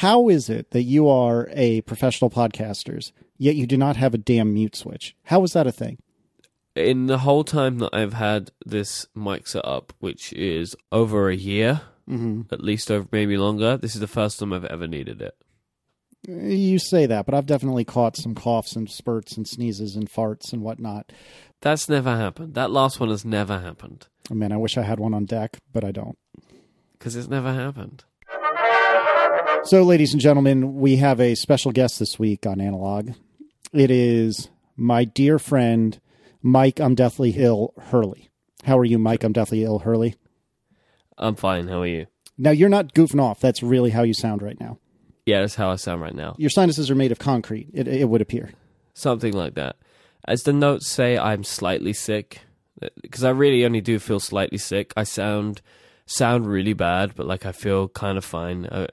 How is it that you are a professional podcasters yet you do not have a damn mute switch? How is that a thing? In the whole time that I've had this mic set up, which is over a year, mm-hmm. at least over maybe longer, this is the first time I've ever needed it. You say that, but I've definitely caught some coughs and spurts and sneezes and farts and whatnot. That's never happened. That last one has never happened oh, I mean, I wish I had one on deck, but I don't. because it's never happened. So, ladies and gentlemen, we have a special guest this week on Analog. It is my dear friend, Myke I'm Deathly Ill Hurley. How are you, Myke I'm Deathly Ill Hurley? I'm fine. How are you? Now, you're not goofing off. That's really how you sound right now. Yeah, that's how I sound right now. Your sinuses are made of concrete, it, it would appear. Something like that. As the notes say, I'm slightly sick uh, because I really only do feel slightly sick. I sound sound really bad, but like I feel kind of fine. I,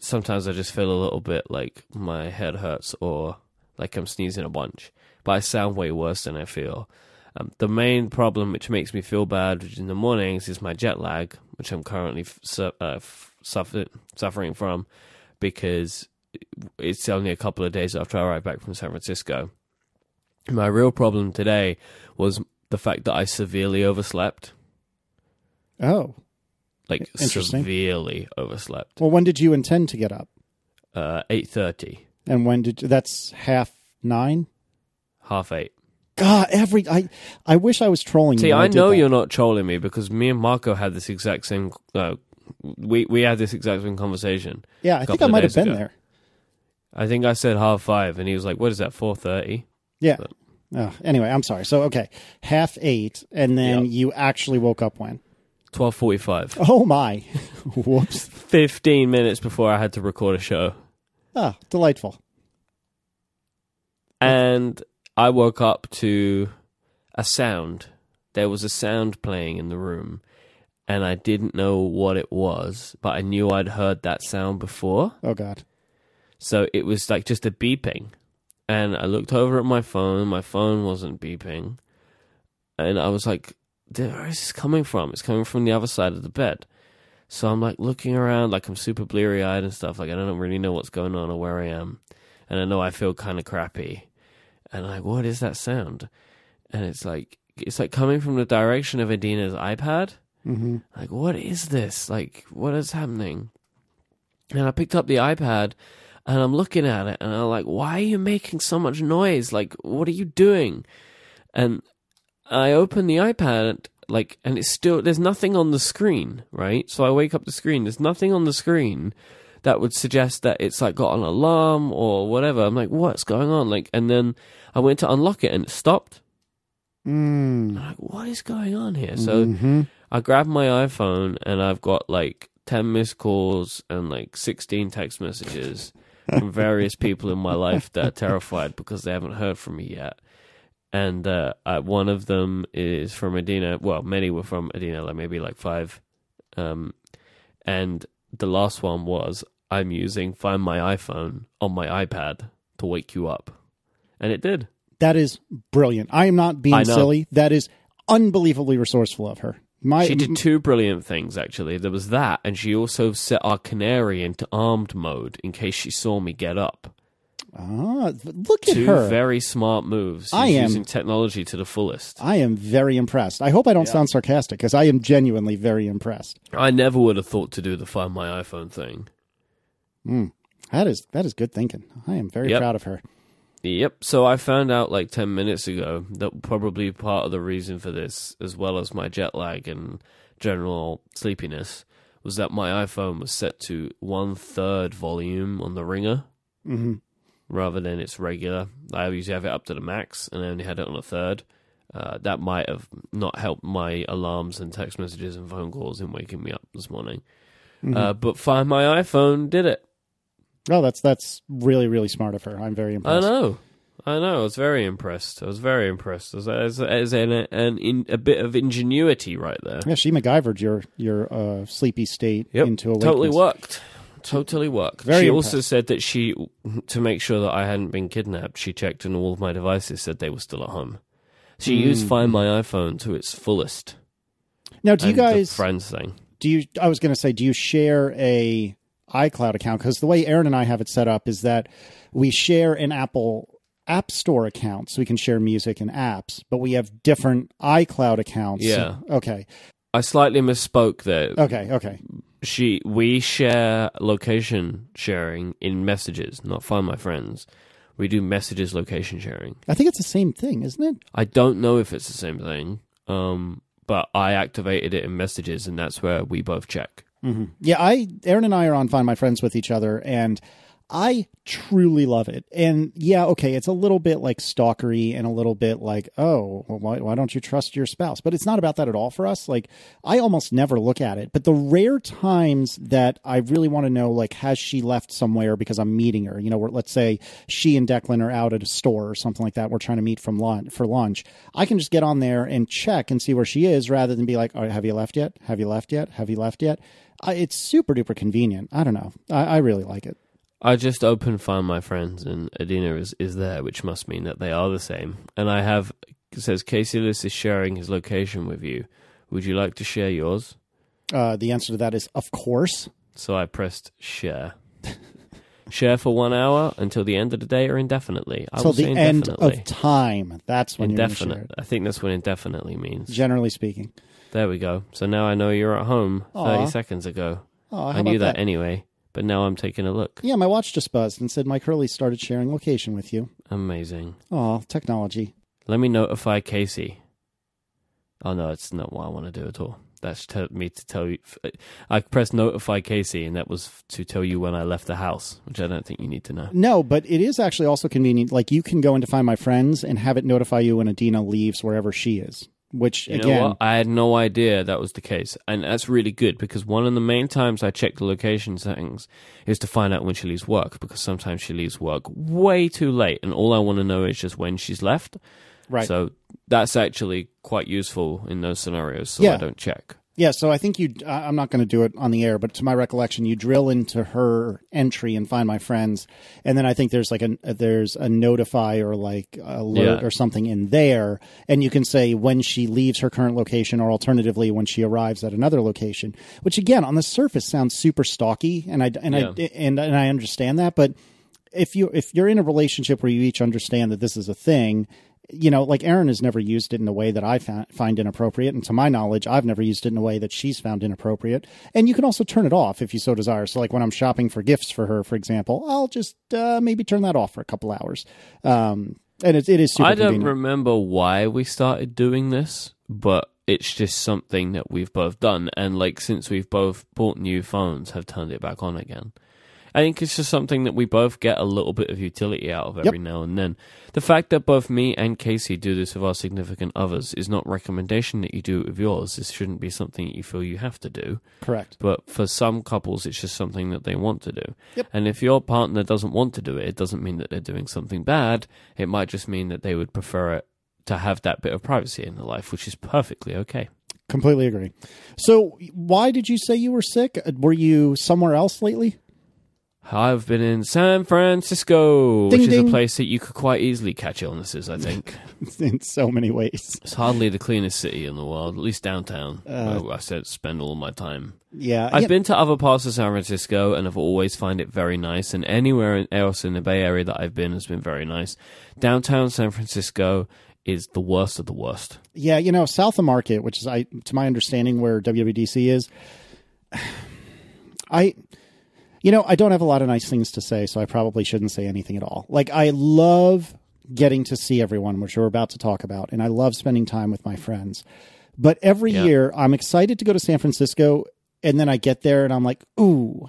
sometimes I just feel a little bit like my head hurts or like I'm sneezing a bunch, but I sound way worse than I feel. Um, the main problem which makes me feel bad in the mornings is my jet lag, which I'm currently f- su- uh, f- suffer- suffering from because it's only a couple of days after I arrived back from San Francisco. My real problem today was the fact that I severely overslept, Oh, like Interesting. severely overslept. well, when did you intend to get up? Uh, eight thirty, And when did that's half nine? half eight. God, every I I wish I was trolling See, you. when I did know that. you're not trolling me because me and Marco had this exact same. Uh, we we had this exact same conversation. Yeah, I think couple I of might have days been ago. there. I think I said half five, and he was like, "What is that? Four thirty? Yeah. Oh, anyway, I'm sorry. So okay, half eight, and then you actually woke up when? Twelve forty-five. Oh my! Whoops! Fifteen minutes before I had to record a show, Ah, delightful. and I woke up to a sound. There was a sound playing in the room, and I didn't know what it was, but I knew I'd heard that sound before. Oh God! So it was like just a beeping. And I looked over at my phone, my phone wasn't beeping. And I was like, "Dude, where is this coming from? It's coming from the other side of the bed. So I'm like looking around, like I'm super bleary eyed and stuff. Like I don't really know what's going on or where I am. And I know I feel kind of crappy. And I'm like, what is that sound? And it's like, it's like coming from the direction of Adina's iPad. hmm Like, what is this? Like, what is happening? And I picked up the iPad and I'm looking at it and I'm like, why are you making so much noise? Like, what are you doing? And I open the iPad, like, and it's still, there's nothing on the screen, right? So I wake up the screen, there's nothing on the screen that would suggest that it's like got an alarm or whatever. I'm like, what's going on? Like, and then I went to unlock it and it stopped. Mm. Like, what is going on here? So, hmm I grabbed my iPhone and I've got like 10 missed calls and like 16 text messages from various people in my life that are terrified because they haven't heard from me yet. And uh, I, one of them is from Adina. Well, many were from Adina, like maybe like five. Um, and the last one was I'm using Find My iPhone on my iPad to wake you up. And it did. That is brilliant. I am not being silly. That is unbelievably resourceful of her. My She did two brilliant things, actually. There was that, and she also set our canary into armed mode in case she saw me get up. Ah, look at Two her. very smart moves. She's I am- using technology to the fullest. I am very impressed. I hope I don't sound sarcastic because I am genuinely very impressed. I never would have thought to do the Find My iPhone thing. That is that is good thinking. I am very Yep. proud of her. Yep. So I found out like 10 minutes ago that probably part of the reason for this, as well as my jet lag and general sleepiness, was that my iPhone was set to one third volume on the ringer hmm rather than its regular. I usually have it up to the max and I only had it on a third. Uh, that might have not helped my alarms and text messages and phone calls in waking me up this morning. Uh, but Find My iPhone did it. Oh, that's that's really really smart of her. I'm very impressed. I know. I know. I was very impressed. I was very impressed. As as, as an, an in, a bit of ingenuity right there. Yeah, she MacGyvered your your uh, sleepy state Yep. into a Totally worked. Totally worked. Very she also said that she, to make sure that I hadn't been kidnapped, she checked and all of my devices said they were still at home. She Hmm. used Find My iPhone to its fullest. Now, do you guys friends thing? do you? I was going to say, do you share a iCloud account because the way Erin and I have it set up is that we share an Apple App Store account so we can share music and apps, but we have different iCloud accounts. Yeah. Okay. I slightly misspoke there. Okay. Okay. She we share location sharing in messages, not find my friends. We do messages location sharing. I think it's the same thing, isn't it? I don't know if it's the same thing. Um but I activated it in messages and that's where we both check. Mm-hmm. Yeah, I Erin and I are on Find My Friends with each other, and I truly love it. And yeah, okay, it's a little bit like stalkery and a little bit like, oh, well, why, why don't you trust your spouse? But it's not about that at all for us. Like, I almost never look at it. But the rare times that I really want to know, like, has she left somewhere because I'm meeting her? You know, let's say she and Declan are out at a store or something like that. We're trying to meet from lunch for lunch. I can just get on there and check and see where she is, rather than be like, oh, have you left yet? Have you left yet? Have you left yet? I, it's super duper convenient. I don't know. I, I really like it. I just opened Find My Friends and Adina is, is there, which must mean that they are the same. And I have, it says Casey Liss is sharing his location with you. Would you like to share yours? Uh, the answer to that is, of course. So I pressed share. share for one hour until the end of the day or indefinitely? Will the end of time. That's when you're gonna share Indefinite. it, I think that's what indefinitely means. generally speaking. There we go. So now I know you're at home 30 seconds ago. Oh, how I knew about that anyway, but now I'm taking a look. Yeah, my watch just buzzed and said Myke Hurley started sharing location with you. Amazing. Oh, technology. Let me notify Casey. Oh no, it's not what I want to do at all. That's to me to tell you. I pressed notify Casey, and that was to tell you when I left the house, which I don't think you need to know. No, but it is actually also convenient. Like you can go into Find My Friends and have it notify you when Adina leaves wherever she is. Which You again? I had no idea that was the case, and that's really good because one of the main times I check the location settings is to find out when she leaves work because sometimes she leaves work way too late, and all I want to know is just when she's left. right? So that's actually quite useful in those scenarios, so Yeah. I don't check. Yeah, so I think you. I'm not going to do it on the air, but to my recollection, you drill into her entry and find my friends, and then I think there's like a uh, there's a notify or like alert Yeah. or something in there, and you can say when she leaves her current location, or alternatively when she arrives at another location. Which again, on the surface, sounds super stalky, and I and I and and I understand that, but if you if you're in a relationship where you each understand that this is a thing you know like erin has never used it in a way that i fa- find inappropriate and to my knowledge i've never used it in a way that she's found inappropriate and you can also turn it off if you so desire so like when i'm shopping for gifts for her for example i'll just uh, maybe turn that off for a couple hours um, and it, it is super I don't convenient. remember why we started doing this, but it's just something that we've both done. And like since we've both bought new phones, have turned it back on again. I think it's just something that we both get a little bit of utility out of every now and then. The fact that both me and Casey do this with our significant others is not recommendation that you do it with yours. This shouldn't be something that you feel you have to do. correct But for some couples, it's just something that they want to do. Yep. And if your partner doesn't want to do it, it doesn't mean that they're doing something bad. It might just mean that they would prefer it to have that bit of privacy in their life, which is perfectly okay. completely agree so why did you say you were sick Uh, were you somewhere else lately I've been in San Francisco, Ding, which is ding. a place that you could quite easily catch illnesses, I think. in so many ways it's hardly the cleanest city in the world, at least downtown, uh, where I said spend all my time. yeah I've yeah, been to other parts of San Francisco and I've always find it very nice. And anywhere else in the Bay Area that I've been has been very nice. Downtown San Francisco is the worst of the worst. Yeah, you know, South of Market, which is I to my understanding where WWDC is. I you know, I don't have a lot of nice things to say, so I probably shouldn't say anything at all. Like I love getting to see everyone, which we're about to talk about, and I love spending time with my friends. But every Yeah. year I'm excited to go to San Francisco and then I get there and I'm like, "Ooh,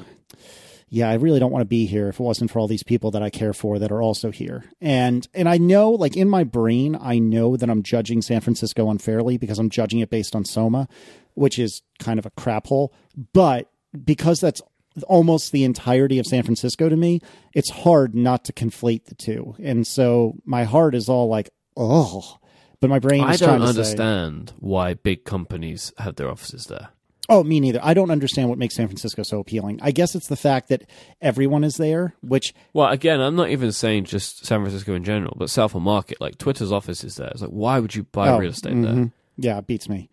yeah, I really don't want to be here if it wasn't for all these people that I care for that are also here. And and I know like in my brain I know that I'm judging San Francisco unfairly because I'm judging it based on Soma, which is kind of a crap hole, but because that's almost the entirety of San Francisco to me, it's hard not to conflate the two. And so my heart is all like, "Oh." But my brain I don't to say, understand why big companies have their offices there. Oh, me neither. I don't understand what makes San Francisco so appealing. I guess it's the fact that everyone is there, which Well, again, I'm not even saying just San Francisco in general, but South of Market, like Twitter's office is there. It's like, why would you buy Oh, real estate mhm. there? Yeah, it beats me.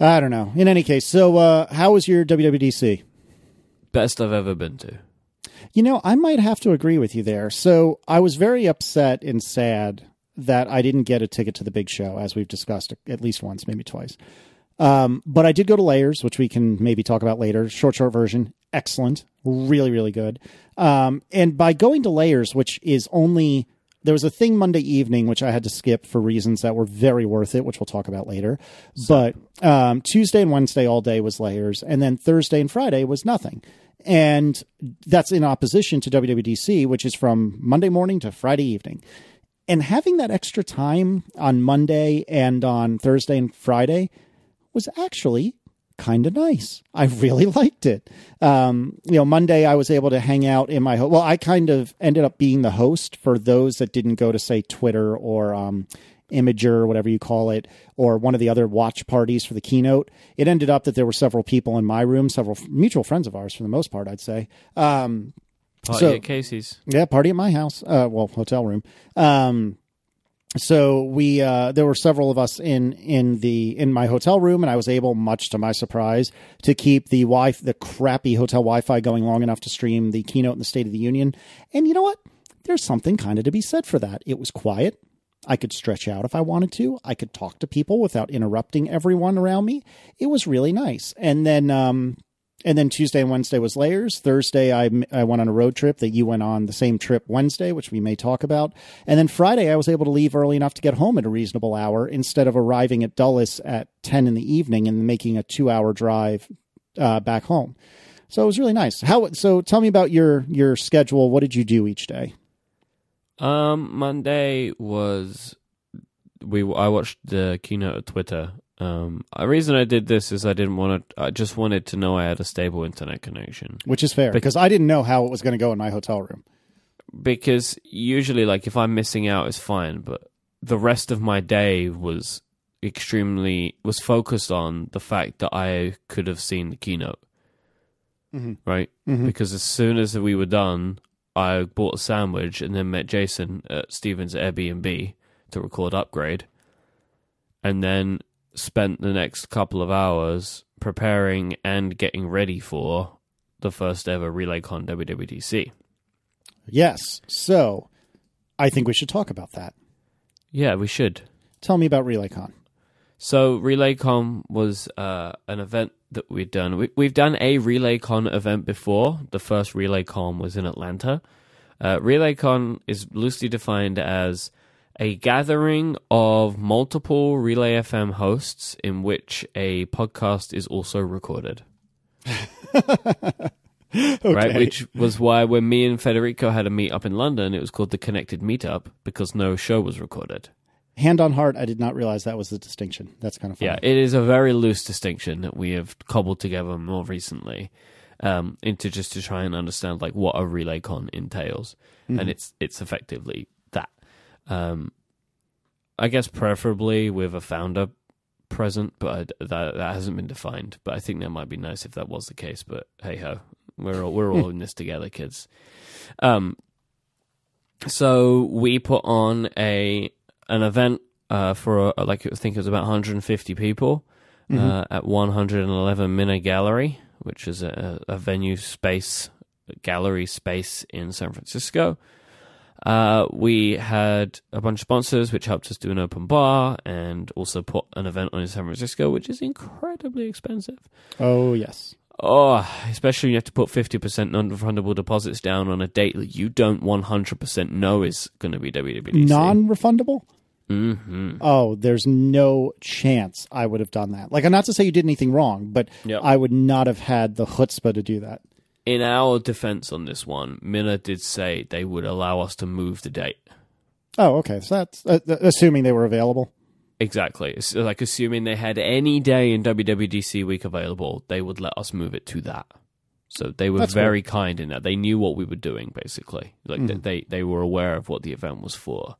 I don't know. In any case, so uh, how was your WWDC? Best I've ever been to. You know, I might have to agree with you there. So I was very upset and sad that I didn't get a ticket to the big show, as we've discussed at least once, maybe twice. Um, but I did go to Layers, which we can maybe talk about later. Short, short version, excellent, really, really good. Um, and by going to Layers, which is only there was a thing Monday evening which I had to skip for reasons that were very worth it, which we'll talk about later. But um, Tuesday and Wednesday all day was Layers, and then Thursday and Friday was nothing. And that's in opposition to WWDC, which is from Monday morning to Friday evening. And having that extra time on Monday and on Thursday and Friday was actually kind of nice. I really liked it. Um, you know, Monday I was able to hang out in my ho- well. I kind of ended up being the host for those that didn't go to say Twitter or um, Imgur or whatever you call it, or one of the other watch parties for the keynote. It ended up that there were several people in my room, several f- mutual friends of ours for the most part, I'd say. Um, Party So- at Casey's. yeah, party at my house. Uh, well, hotel room. Um, so we uh, there were several of us in in the in my hotel room, and I was able, much to my surprise, to keep the wi the crappy hotel Wi-Fi going long enough to stream the keynote in the State of the Union. And you know what? There's something kind of to be said for that. It was quiet. I could stretch out if I wanted to. I could talk to people without interrupting everyone around me. It was really nice. And then um, and then Tuesday and Wednesday was layers. Thursday, I, I went on a road trip that you went on the same trip Wednesday, which we may talk about. And then Friday, I was able to leave early enough to get home at a reasonable hour instead of arriving at Dulles at 10 in the evening and making a two hour drive uh, back home. So it was really nice. How? So tell me about your your schedule. What did you do each day? Um, Monday was we. I watched the keynote at Twitter. Um, the reason I did this is I didn't want to. I just wanted to know I had a stable internet connection Which is fair because I didn't know how it was going to go in my hotel room. because usually, like, if I'm missing out, it's fine. But the rest of my day was extremely was focused on the fact that I could have seen the keynote. Mhm. Right, Mhm. because as soon as we were done, I bought a sandwich and then met Jason at Stephen's Airbnb to record Upgrade, and then spent the next couple of hours preparing and getting ready for the first ever RelayCon WWDC. Yes. So I think we should talk about that. Yeah, we should. Tell me about RelayCon. So RelayCon was uh, an event that we'd done. We, we've done a RelayCon event before. The first RelayCon was in Atlanta. Uh, RelayCon is loosely defined as a gathering of multiple Relay FM hosts in which a podcast is also recorded. Right, which was why when me and Federico had a meet up in London, it was called the Connected Meetup because no show was recorded. Hand on heart, I did not realize that was the distinction. That's kind of funny. Yeah, it is a very loose distinction that we have cobbled together more recently um, into just to try and understand like what a relay con entails, and it's it's effectively. Um, I guess preferably with a founder present, but I, that that hasn't been defined. But I think that might be nice if that was the case. But hey ho, we're all, we're all in this together, kids. Um, so we put on a an event uh, for uh, like I think it was about 150 people uh, at 111 Minna Gallery, which is a, a venue space gallery space in San Francisco. Uh, we had a bunch of sponsors, which helped us do an open bar and also put an event on in San Francisco, which is incredibly expensive. Oh, yes. Oh, especially when you have to put 50% non-refundable deposits down on a date that you don't 100% know is going to be WWDC. Non refundable? hmm Oh, there's no chance I would have done that. Like, I'm not to say you did anything wrong, but Yep. I would not have had the chutzpah to do that. In our defense on this one, Minna did say they would allow us to move the date. Oh, okay. So that's uh, assuming they were available. Exactly. It's like assuming they had any day in WWDC week available, they would let us move it to that. So they were That's cool. very kind in that. They knew what we were doing, basically. Like th- they they were aware of what the event was for.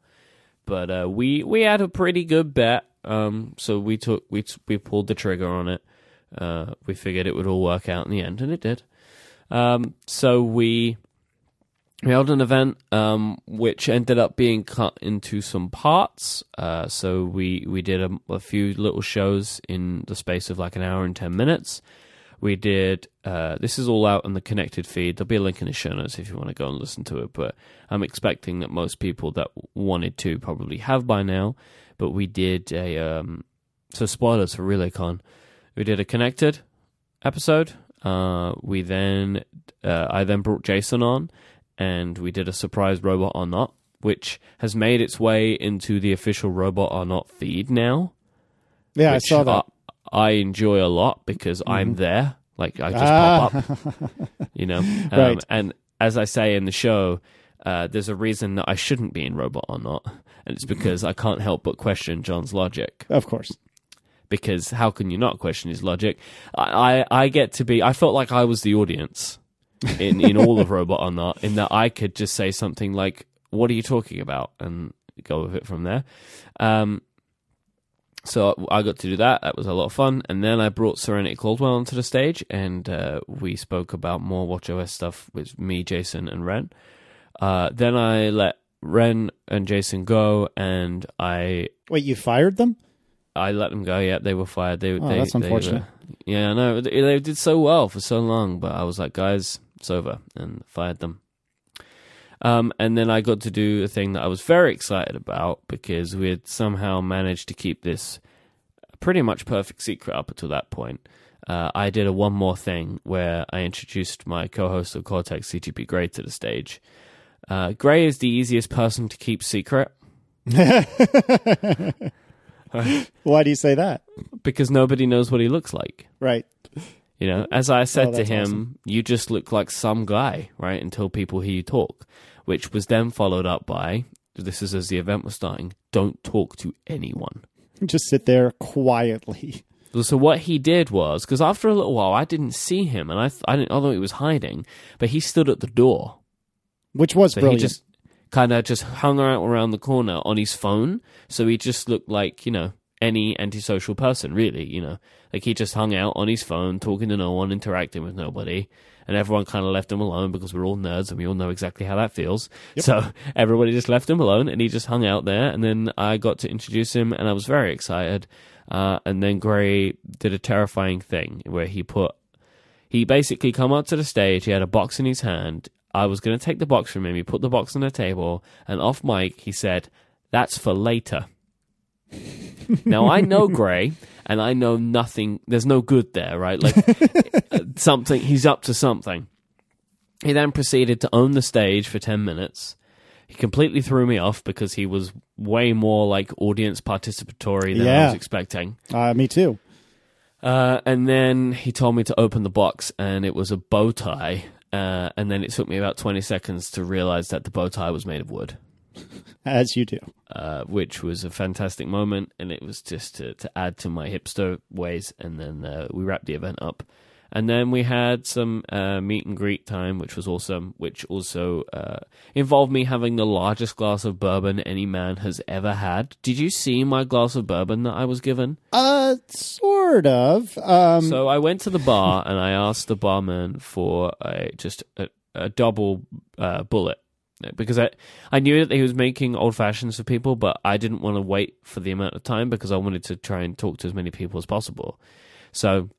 But uh, we we had a pretty good bet. Um, so we took we t- we pulled the trigger on it. Uh, we figured it would all work out in the end, and it did. Um, so we we held an event um, which ended up being cut into some parts. Uh, so we we did a, a few little shows in the space of like an hour and ten minutes. We did. Uh, this is all out on the connected feed. There'll be a link in the show notes if you want to go and listen to it. But I'm expecting that most people that wanted to probably have by now. But we did a um, so spoilers for RelayCon. We did a connected episode. Uh, we then uh, I then brought Jason on, and we did a surprise robot or not, which has made its way into the official robot or not feed now. Yeah, I saw that. I, I enjoy a lot because I'm there. Like I just Ah. pop up, you know. Um, Right. And as I say in the show, uh, there's a reason that I shouldn't be in robot or not, and it's because I can't help but question John's logic of course. Because how can you not question his logic? I, I, I get to be. I felt like I was the audience in in all of Robot or Not, in that I could just say something like, "What are you talking about?" and go with it from there. Um, so I got to do that. That was a lot of fun. And then I brought Serenity Caldwell onto the stage, and uh, we spoke about more WatchOS stuff with me, Jason, and Ren. Uh, then I let Ren and Jason go, and I Wait, you fired them? I let them go. Yeah, they were fired. They, Oh, they that's they unfortunate. were- yeah, I know. They, they did so well for so long, but I was like, guys, it's over, and fired them. Um, and then I got to do a thing that I was very excited about because we had somehow managed to keep this pretty much perfect secret up until that point. Uh, I did a one more thing where I introduced my co-host of Cortex, CGP Grey, to the stage. Uh, Grey is the easiest person to keep secret Why do you say that? because nobody knows what he looks like. Right. You know, as I said Oh, to him, awesome. you just look like some guy, right? Until people hear you talk, which was then followed up by this is as the event was starting. Don't talk to anyone. Just sit there quietly. So what he did was because after a little while, I didn't see him, and I th- I didn't although he was hiding, but he stood at the door. Which was So brilliant. he just kind of just hung out around the corner on his phone. So he just looked like, you know, any antisocial person, really, you know. Like he just hung out on his phone, talking to no one, interacting with nobody. And everyone kind of left him alone because we're all nerds and we all know exactly how that feels. So everybody just left him alone and he just hung out there. And then I got to introduce him and I was very excited. Uh, and then Grey did a terrifying thing where he put he basically come up to the stage. He had a box in his hand. I was going to take the box from him. He put the box on the table, and off mic he said, "That's for later." now I know Grey, and I know nothing. There's no good there, right? Like something. He's up to something. He then proceeded to own the stage for ten minutes. He completely threw me off because he was way more like audience participatory than I Yeah. was expecting. uh, me too. Uh, and then he told me to open the box, and it was a bow tie. Uh, and then it took me about 20 seconds to realize that the bow tie was made of wood, As you do. uh, which was a fantastic moment. And it was just to, to add to my hipster ways. And then uh, we wrapped the event up. And then we had some uh, meet and greet time, which was awesome, which also uh, involved me having the largest glass of bourbon any man has ever had. Did you see my glass of bourbon that I was given? Uh, sort of. Um, So I went to the bar and I asked the barman for a just a, a double uh, bullet because I I knew that he was making old fashions for people, but I didn't want to wait for the amount of time because I wanted to try and talk to as many people as possible. So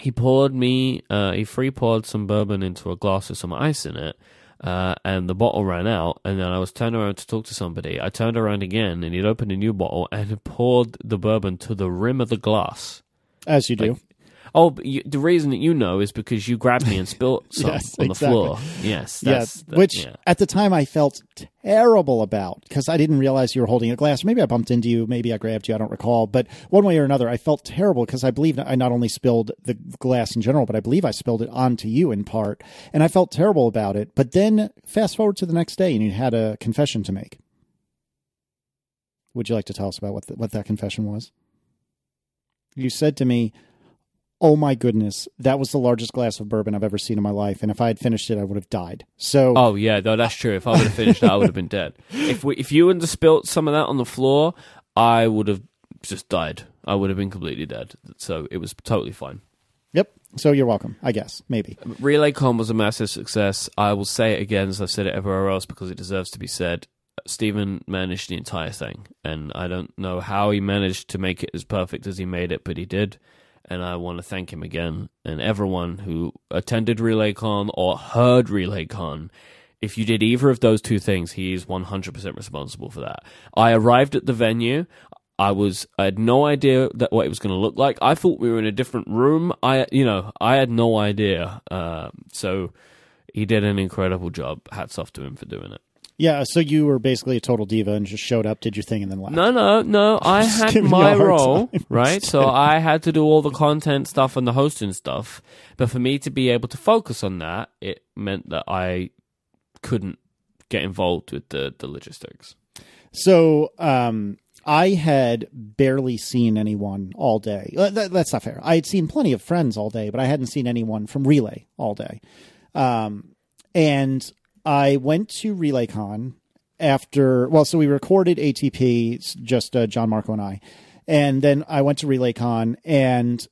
he poured me uh, he free poured some bourbon into a glass with some ice in it. Uh, and the bottle ran out, and then I was turning around to talk to somebody. I turned around again, and he'd opened a new bottle and poured the bourbon to the rim of the glass. as you do. like- Oh, but you, the reason that you know is because you grabbed me and spilled some Yes, on the exactly. floor. Yes, yeah, that's that- which yeah. at the time I felt terrible about because I didn't realize you were holding a glass. Maybe I bumped into you, maybe I grabbed you. I don't recall, but one way or another, I felt terrible because I believe I not only spilled the glass in general, but I believe I spilled it onto you in part, and I felt terrible about it. But then fast forward to the next day, and you had a confession to make. Would you like to tell us about what the, what that confession was? You said to me, "Oh my goodness, that was the largest glass of bourbon I've ever seen in my life, and if I had finished it, I would have died." So, Oh yeah, no, that's true. If I would have finished that, I would have been dead. If we, if you have spilt some of that on the floor, I would have just died. I would have been completely dead. So it was totally fine. yep. So you're welcome. I guess maybe. RelayCon was a massive success. I will say it again as I've said it everywhere else because it deserves to be said. Stephen managed the entire thing, and I don't know how he managed to make it as perfect as he made it, but he did. And I want to thank him again and everyone who attended RelayCon or heard RelayCon. If you did either of those two things, he is 100% responsible for that. I arrived at the venue. I was I had no idea that what it was going to look like. I thought we were in a different room. I you know I had no idea. Um, so he did an incredible job. Hats off to him for doing it. Yeah, so you were basically a total diva and just showed up, did your thing, and then left. No, no, no. I had my role, time. right? So I had to do all the content stuff and the hosting stuff. But for me to be able to focus on that, it meant that I couldn't get involved with the, the logistics. So um, I had barely seen anyone all day. Uh, that- that's not fair. I had seen plenty of friends all day, but I hadn't seen anyone from Relay all day. Um, and I went to RelayCon after. Well, so we recorded ATP, just uh, John Marco and I, and then I went to RelayCon and.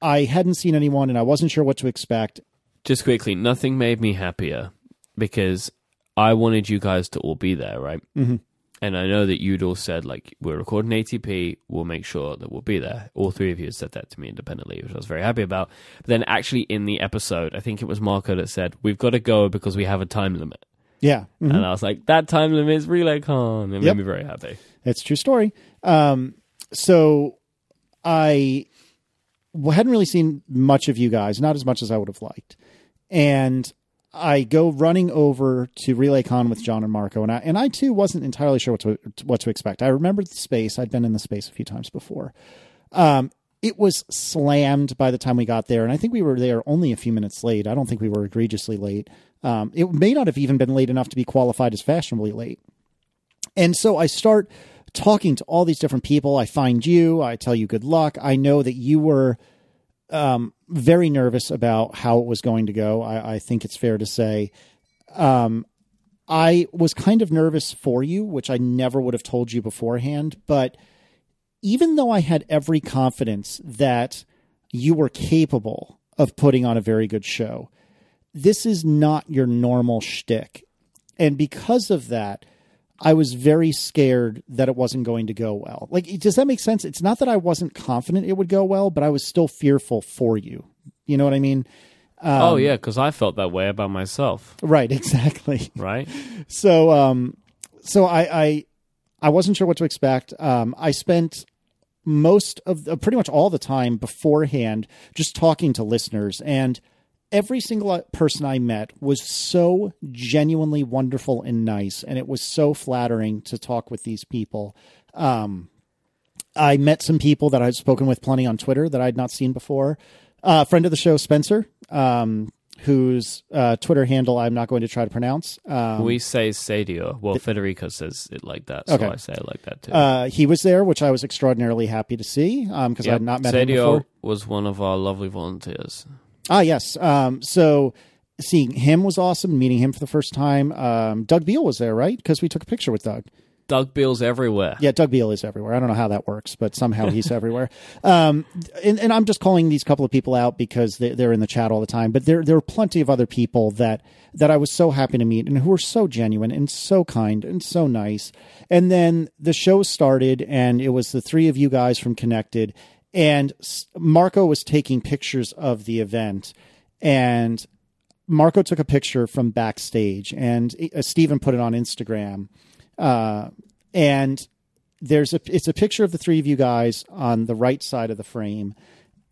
I hadn't seen anyone and I wasn't sure what to expect. Just quickly, nothing made me happier because I wanted you guys to all be there, right? Mm-hmm. And I know that you'd all said, like, we're recording ATP, we'll make sure that we'll be there. All three of you had said that to me independently, which I was very happy about. But then, actually, in the episode, I think it was Marco that said, we've got to go because we have a time limit. Yeah. Mhm. And I was like, that time limit is RelayCon. It Yep. made me very happy. It's a true story. Um, so I hadn't really seen much of you guys, not as much as I would have liked. And I go running over to RelayCon with John and Marco, and I and I too wasn't entirely sure what to what to expect. I remembered the space; I'd been in the space a few times before. Um, it was slammed by the time we got there, and I think we were there only a few minutes late. I don't think we were egregiously late. Um, it may not have even been late enough to be qualified as fashionably late. And so I start talking to all these different people. I find you. I tell you good luck. I know that you were um, very nervous about how it was going to go. I, I think it's fair to say. Um, I was kind of nervous for you, which I never would have told you beforehand. But even though I had every confidence that you were capable of putting on a very good show, this is not your normal shtick. And because of that, I was very scared that it wasn't going to go well. Like, does that make sense? It's not that I wasn't confident it would go well, but I was still fearful for you. You know what I mean? Um, oh, yeah, because I felt that way about myself, Right, exactly. right? So, um, so I, I, I wasn't sure what to expect. Um, I spent most of uh, pretty much all the time beforehand just talking to listeners and every single person I met was so genuinely wonderful and nice and it was so flattering to talk with these people. Um, I met some people that I'd spoken with plenty on Twitter that I'd not seen before. Uh, friend of the show, Spencer, um, whose uh, Twitter handle I'm not going to try to pronounce. Um, we say Sadio. Well, Federico says it like that, so Okay. I say it like that too. uh, he was there, which I was extraordinarily happy to see because I Yep. had not met him Sadio before. was one of our lovely volunteers. Ah, yes. Um, so seeing him was awesome. Meeting him for the first time. Um, Doug Beal was there, right? Because we took a picture with Doug. Doug Beals everywhere. Yeah, Doug Beal is everywhere. I don't know how that works, but somehow he's everywhere. Um, and, and I'm just calling these couple of people out because they, they're in the chat all the time. But there there are plenty of other people that that I was so happy to meet and who were so genuine and so kind and so nice. And then the show started, and it was the three of you guys from Connected, and Marco was taking pictures of the event, and Marco took a picture from backstage, and uh, Stephen put it on Instagram. Uh, and there's a it's a picture of the three of you guys on the right side of the frame,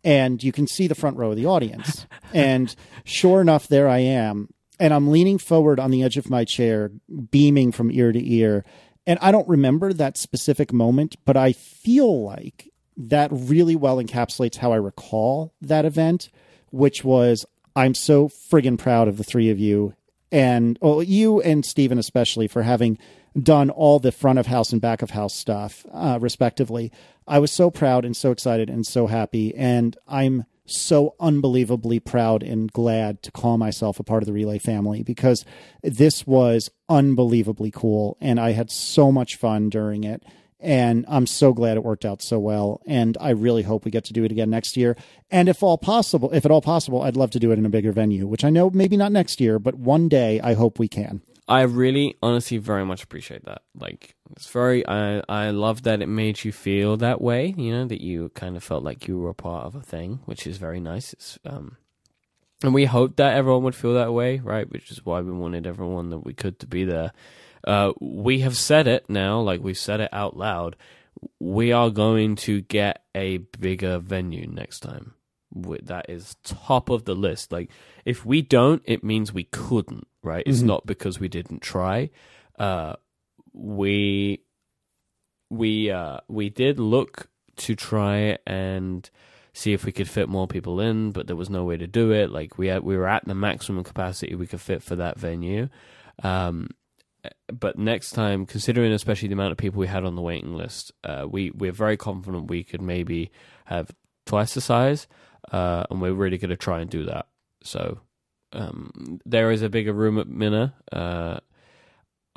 and you can see the front row of the audience. and sure enough, there I am, and I'm leaning forward on the edge of my chair, beaming from ear to ear. And I don't remember that specific moment, but I feel like that really well encapsulates how I recall that event, which was I'm so friggin' proud of the three of you and well, you and Stephen especially for having done all the front of house and back of house stuff, uh, respectively. I was so proud and so excited and so happy, and I'm so unbelievably proud and glad to call myself a part of the relay family because this was unbelievably cool, and I had so much fun during it. And I'm so glad it worked out so well. And I really hope we get to do it again next year. And if all possible, if at all possible, I'd love to do it in a bigger venue, which I know maybe not next year, but one day I hope we can. I really, honestly, very much appreciate that. Like, it's very. I I love that it made you feel that way. You know, that you kind of felt like you were a part of a thing, which is very nice. It's um, and we hoped that everyone would feel that way, right? Which is why we wanted everyone that we could to be there. Uh, we have said it now, like we've said it out loud. We are going to get a bigger venue next time. That is top of the list. Like, if we don't, it means we couldn't, right? It's Mhm. not because we didn't try. Uh, we we uh, we did look to try and see if we could fit more people in, but there was no way to do it. Like we had, we were at the maximum capacity we could fit for that venue. Um, but next time, considering especially the amount of people we had on the waiting list, uh, we we're very confident we could maybe have twice the size, uh, and we're really going to try and do that. So um, there is a bigger room at Minna. Uh,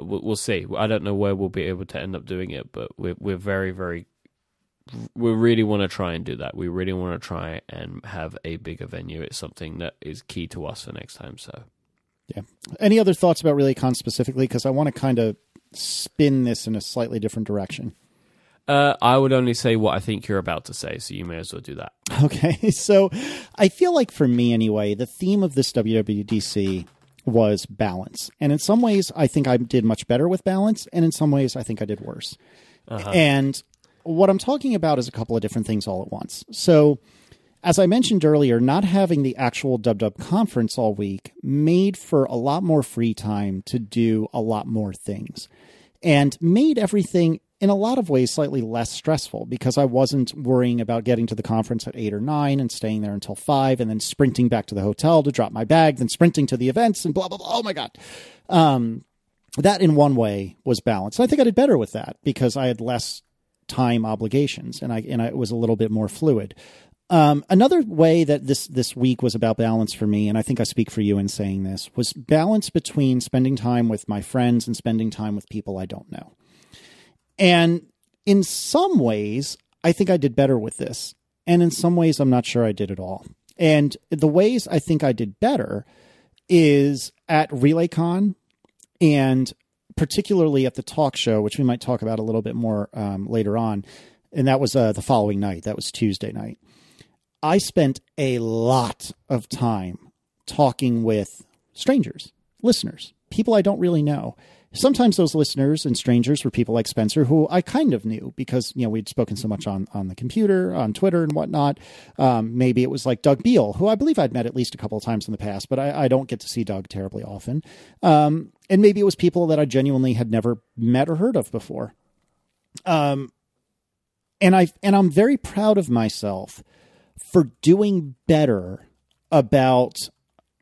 we'll, we'll see. I don't know where we'll be able to end up doing it, but we're we're very very we really want to try and do that. We really want to try and have a bigger venue. It's something that is key to us for next time. So Any other thoughts about RelayCon specifically? Because I want to kind of spin this in a slightly different direction. uh, I would only say what I think you're about to say, so you may as well do that. Okay, so I feel like for me anyway, the theme of this WWDC was balance. And in some ways, I think I did much better with balance, and in some ways, I think I did worse. And what I'm talking about is a couple of different things all at once. So, as I mentioned earlier, not having the actual Dub Dub conference all week made for a lot more free time to do a lot more things and made everything in a lot of ways slightly less stressful because I wasn't worrying about getting to the conference at eight or nine and staying there until five and then sprinting back to the hotel to drop my bag, then sprinting to the events and blah, blah, blah. Oh my God. Um, that in one way was balanced. I think I did better with that because I had less time obligations and I, and I, it was a little bit more fluid. Um, another way that this this week was about balance for me, and I think I speak for you in saying this, was balance between spending time with my friends and spending time with people I don't know. And in some ways, I think I did better with this, and in some ways, I'm not sure I did at all. And the ways I think I did better is at RelayCon and particularly at the talk show, which we might talk about a little bit more um, later on. And that was uh, the following night. That was Tuesday night. I spent a lot of time talking with strangers, listeners, people I don't really know. Sometimes those listeners and strangers were people like Spencer, who I kind of knew because you know we'd spoken so much on on the computer, on Twitter, and whatnot. Um, maybe it was like Doug Beal, who I believe I'd met at least a couple of times in the past, but I, I don't get to see Doug terribly often. Um, and maybe it was people that I genuinely had never met or heard of before. Um, and I and I'm very proud of myself for doing better about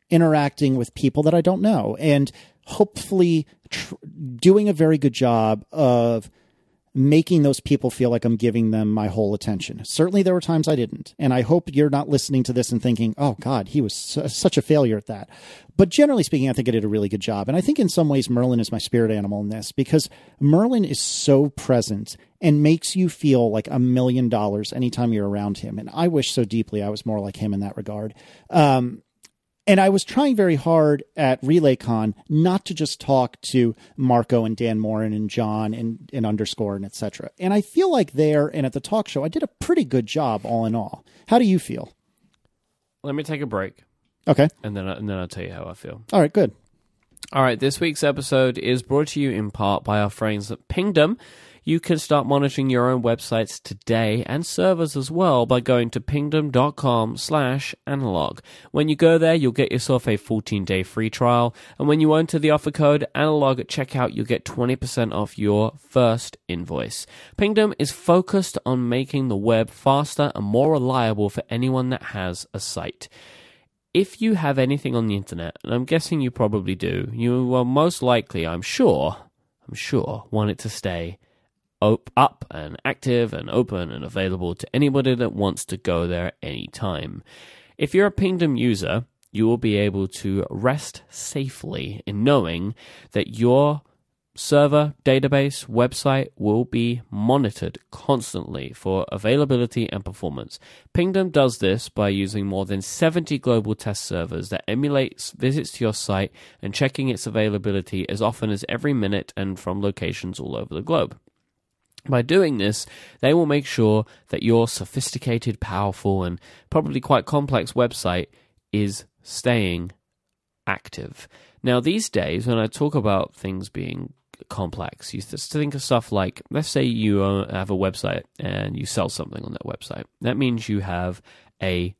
interacting with people that I don't know. And hopefully tr- doing a very good job of making those people feel like I'm giving them my whole attention. Certainly there were times I didn't. And I hope you're not listening to this and thinking, "Oh god, he was su- such a failure at that." But generally speaking, I think I did a really good job. And I think in some ways Merlin is my spirit animal in this because Merlin is so present and makes you feel like a million dollars anytime you're around him. And I wish so deeply I was more like him in that regard. Um, and I was trying very hard at RelayCon not to just talk to Marco and Dan Moren and John and, and underscore and etc. And I feel like there and at the talk show, I did a pretty good job all in all. How do you feel? Let me take a break, Okay. and then and then I'll tell you how I feel. All right, good. All right, this week's episode is brought to you in part by our friends at Pingdom. You can start monitoring your own websites today and servers as well by going to pingdom.com slash analog. When you go there, you'll get yourself a 14-day free trial, and when you enter the offer code analog at checkout, you'll get 20% off your first invoice. Pingdom is focused on making the web faster and more reliable for anyone that has a site if you have anything on the internet, and I'm guessing you probably do, you will most likely, I'm sure, I'm sure, want it to stay op- up and active and open and available to anybody that wants to go there anytime. If you're a Pingdom user, you will be able to rest safely in knowing that your server, database, website will be monitored constantly for availability and performance. Pingdom does this by using more than 70 global test servers that emulate visits to your site and checking its availability as often as every minute and from locations all over the globe. By doing this, they will make sure that your sophisticated, powerful, and probably quite complex website is staying active. Now, these days, when I talk about things being complex, you just think of stuff like let's say you uh, have a website and you sell something on that website. That means you have a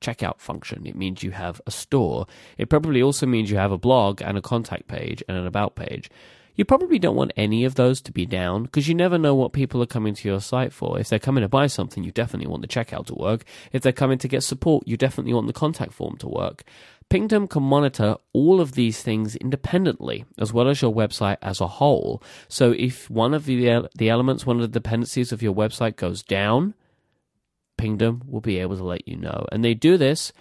checkout function. It means you have a store. It probably also means you have a blog and a contact page and an about page. You probably don't want any of those to be down because you never know what people are coming to your site for. If they're coming to buy something, you definitely want the checkout to work. If they're coming to get support, you definitely want the contact form to work. Pingdom can monitor all of these things independently, as well as your website as a whole. So if one of the, the elements, one of the dependencies of your website goes down, Pingdom will be able to let you know. And they do this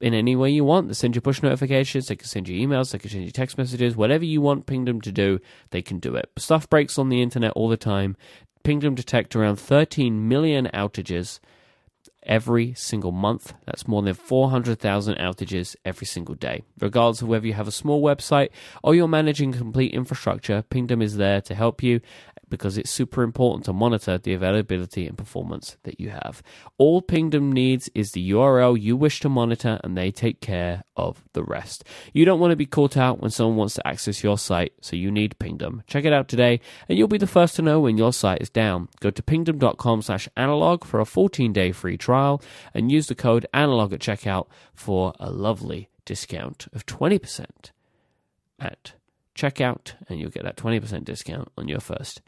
in any way you want. They send you push notifications, they can send you emails, they can send you text messages, whatever you want Pingdom to do, they can do it. Stuff breaks on the internet all the time. Pingdom detect around 13 million outages every single month. That's more than 400,000 outages every single day. Regardless of whether you have a small website or you're managing complete infrastructure, Pingdom is there to help you because it's super important to monitor the availability and performance that you have. All Pingdom needs is the URL you wish to monitor, and they take care of the rest. You don't want to be caught out when someone wants to access your site, so you need Pingdom. Check it out today, and you'll be the first to know when your site is down. Go to pingdom.com slash analog for a 14-day free trial, and use the code analog at checkout for a lovely discount of 20% at checkout, and you'll get that 20% discount on your first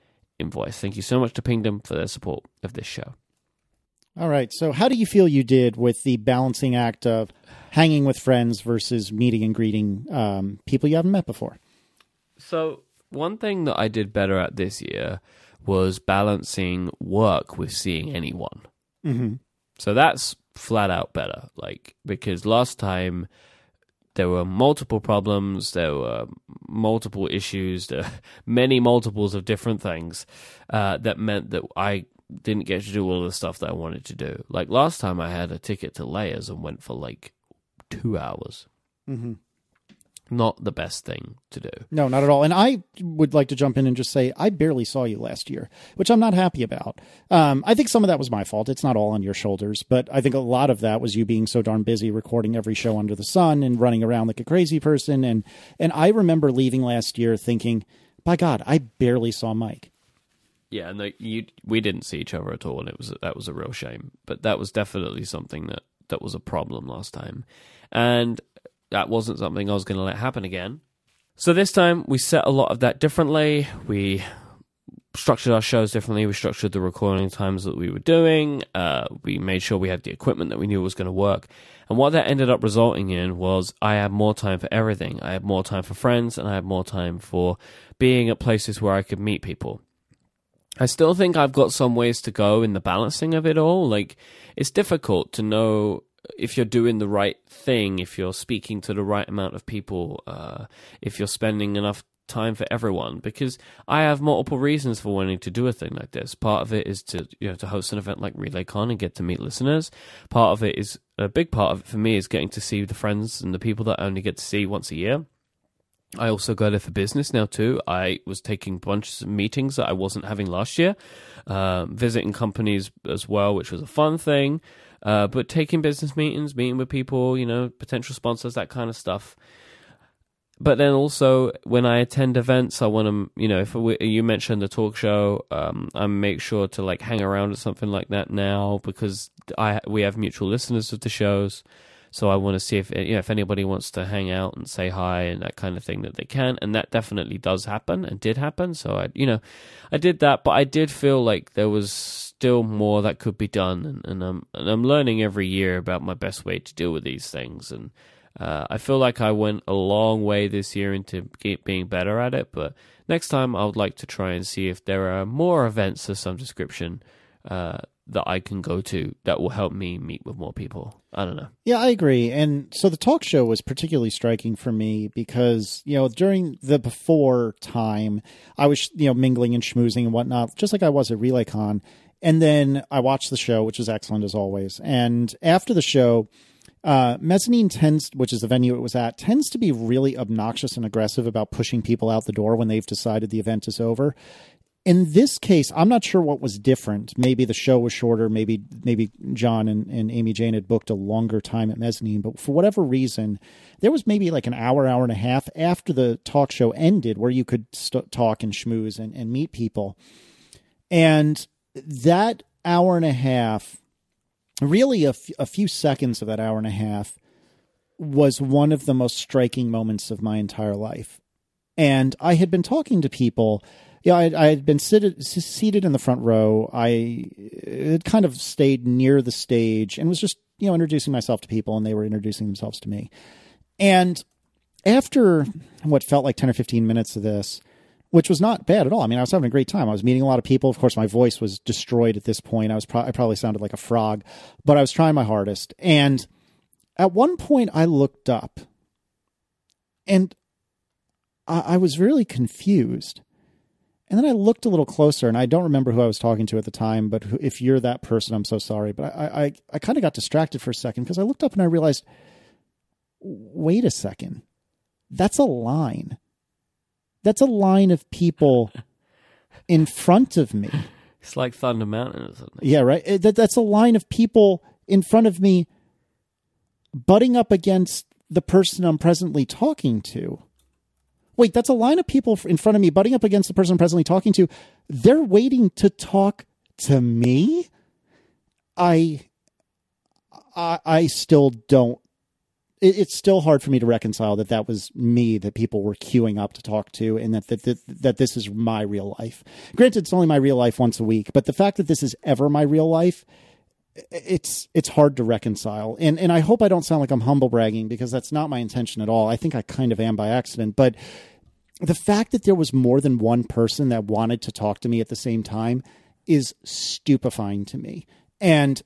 invoice. Thank you so much to Pingdom for their support of this show. All right. So, how do you feel you did with the balancing act of hanging with friends versus meeting and greeting um, people you haven't met before? So, one thing that I did better at this year was balancing work with seeing anyone. Mm-hmm. So that's flat out better. Like because last time there were multiple problems, there were multiple issues, there many multiples of different things uh, that meant that I didn't get to do all the stuff that I wanted to do. Like last time, I had a ticket to Layers and went for like two hours. Mm-hmm not the best thing to do. No, not at all. And I would like to jump in and just say I barely saw you last year, which I'm not happy about. Um, I think some of that was my fault. It's not all on your shoulders, but I think a lot of that was you being so darn busy recording every show under the sun and running around like a crazy person. And and I remember leaving last year thinking, by God, I barely saw Myke. Yeah, no, you we didn't see each other at all, and it was that was a real shame. But that was definitely something that that was a problem last time. And that wasn't something I was going to let happen again. So this time we set a lot of that differently. We structured our shows differently. We structured the recording times that we were doing. Uh, we made sure we had the equipment that we knew was going to work. And what that ended up resulting in was I had more time for everything. I had more time for friends and I had more time for being at places where I could meet people. I still think I've got some ways to go in the balancing of it all. Like, it's difficult to know if you're doing the right thing, if you're speaking to the right amount of people, uh, if you're spending enough time for everyone, because I have multiple reasons for wanting to do a thing like this. Part of it is to you know to host an event like RelayCon and get to meet listeners. Part of it is a big part of it for me is getting to see the friends and the people that I only get to see once a year. I also go there for business now too. I was taking bunches of meetings that I wasn't having last year, uh, visiting companies as well, which was a fun thing. Uh, but taking business meetings, meeting with people, you know, potential sponsors, that kind of stuff. But then also when I attend events, I want to, you know, if we, you mentioned the talk show, um, I make sure to like hang around at something like that now because I we have mutual listeners of the shows. So I want to see if you know if anybody wants to hang out and say hi and that kind of thing that they can, and that definitely does happen and did happen. So I, you know, I did that, but I did feel like there was still more that could be done, and, and I'm and I'm learning every year about my best way to deal with these things, and uh, I feel like I went a long way this year into being better at it. But next time, I would like to try and see if there are more events of some description uh, that I can go to that will help me meet with more people. I don't know. Yeah, I agree. And so the talk show was particularly striking for me because, you know, during the before time, I was, you know, mingling and schmoozing and whatnot, just like I was at RelayCon. And then I watched the show, which was excellent as always. And after the show, uh, Mezzanine tends, which is the venue it was at, tends to be really obnoxious and aggressive about pushing people out the door when they've decided the event is over in this case, I'm not sure what was different. Maybe the show was shorter. Maybe maybe John and, and Amy Jane had booked a longer time at Mezzanine. But for whatever reason, there was maybe like an hour, hour and a half after the talk show ended where you could st- talk and schmooze and, and meet people. And that hour and a half, really a, f- a few seconds of that hour and a half, was one of the most striking moments of my entire life. And I had been talking to people – yeah, I, I had been seated, seated in the front row. I uh, had kind of stayed near the stage and was just, you know, introducing myself to people, and they were introducing themselves to me. And after what felt like 10 or 15 minutes of this, which was not bad at all. I mean, I was having a great time. I was meeting a lot of people. Of course, my voice was destroyed at this point. I was pro- I probably sounded like a frog, but I was trying my hardest. And at one point, I looked up, and I, I was really confused and then I looked a little closer, and I don't remember who I was talking to at the time. But if you're that person, I'm so sorry. But I, I, I kind of got distracted for a second because I looked up and I realized, wait a second, that's a line. That's a line of people in front of me. It's like Thunder Mountain or something. Yeah, right. That, that's a line of people in front of me, butting up against the person I'm presently talking to wait, that's a line of people in front of me butting up against the person I'm presently talking to. They're waiting to talk to me. I, I, I still don't. It, it's still hard for me to reconcile that that was me that people were queuing up to talk to, and that that, that that this is my real life. Granted, it's only my real life once a week, but the fact that this is ever my real life it's it's hard to reconcile and and I hope I don't sound like I'm humble bragging because that's not my intention at all. I think I kind of am by accident, but the fact that there was more than one person that wanted to talk to me at the same time is stupefying to me. And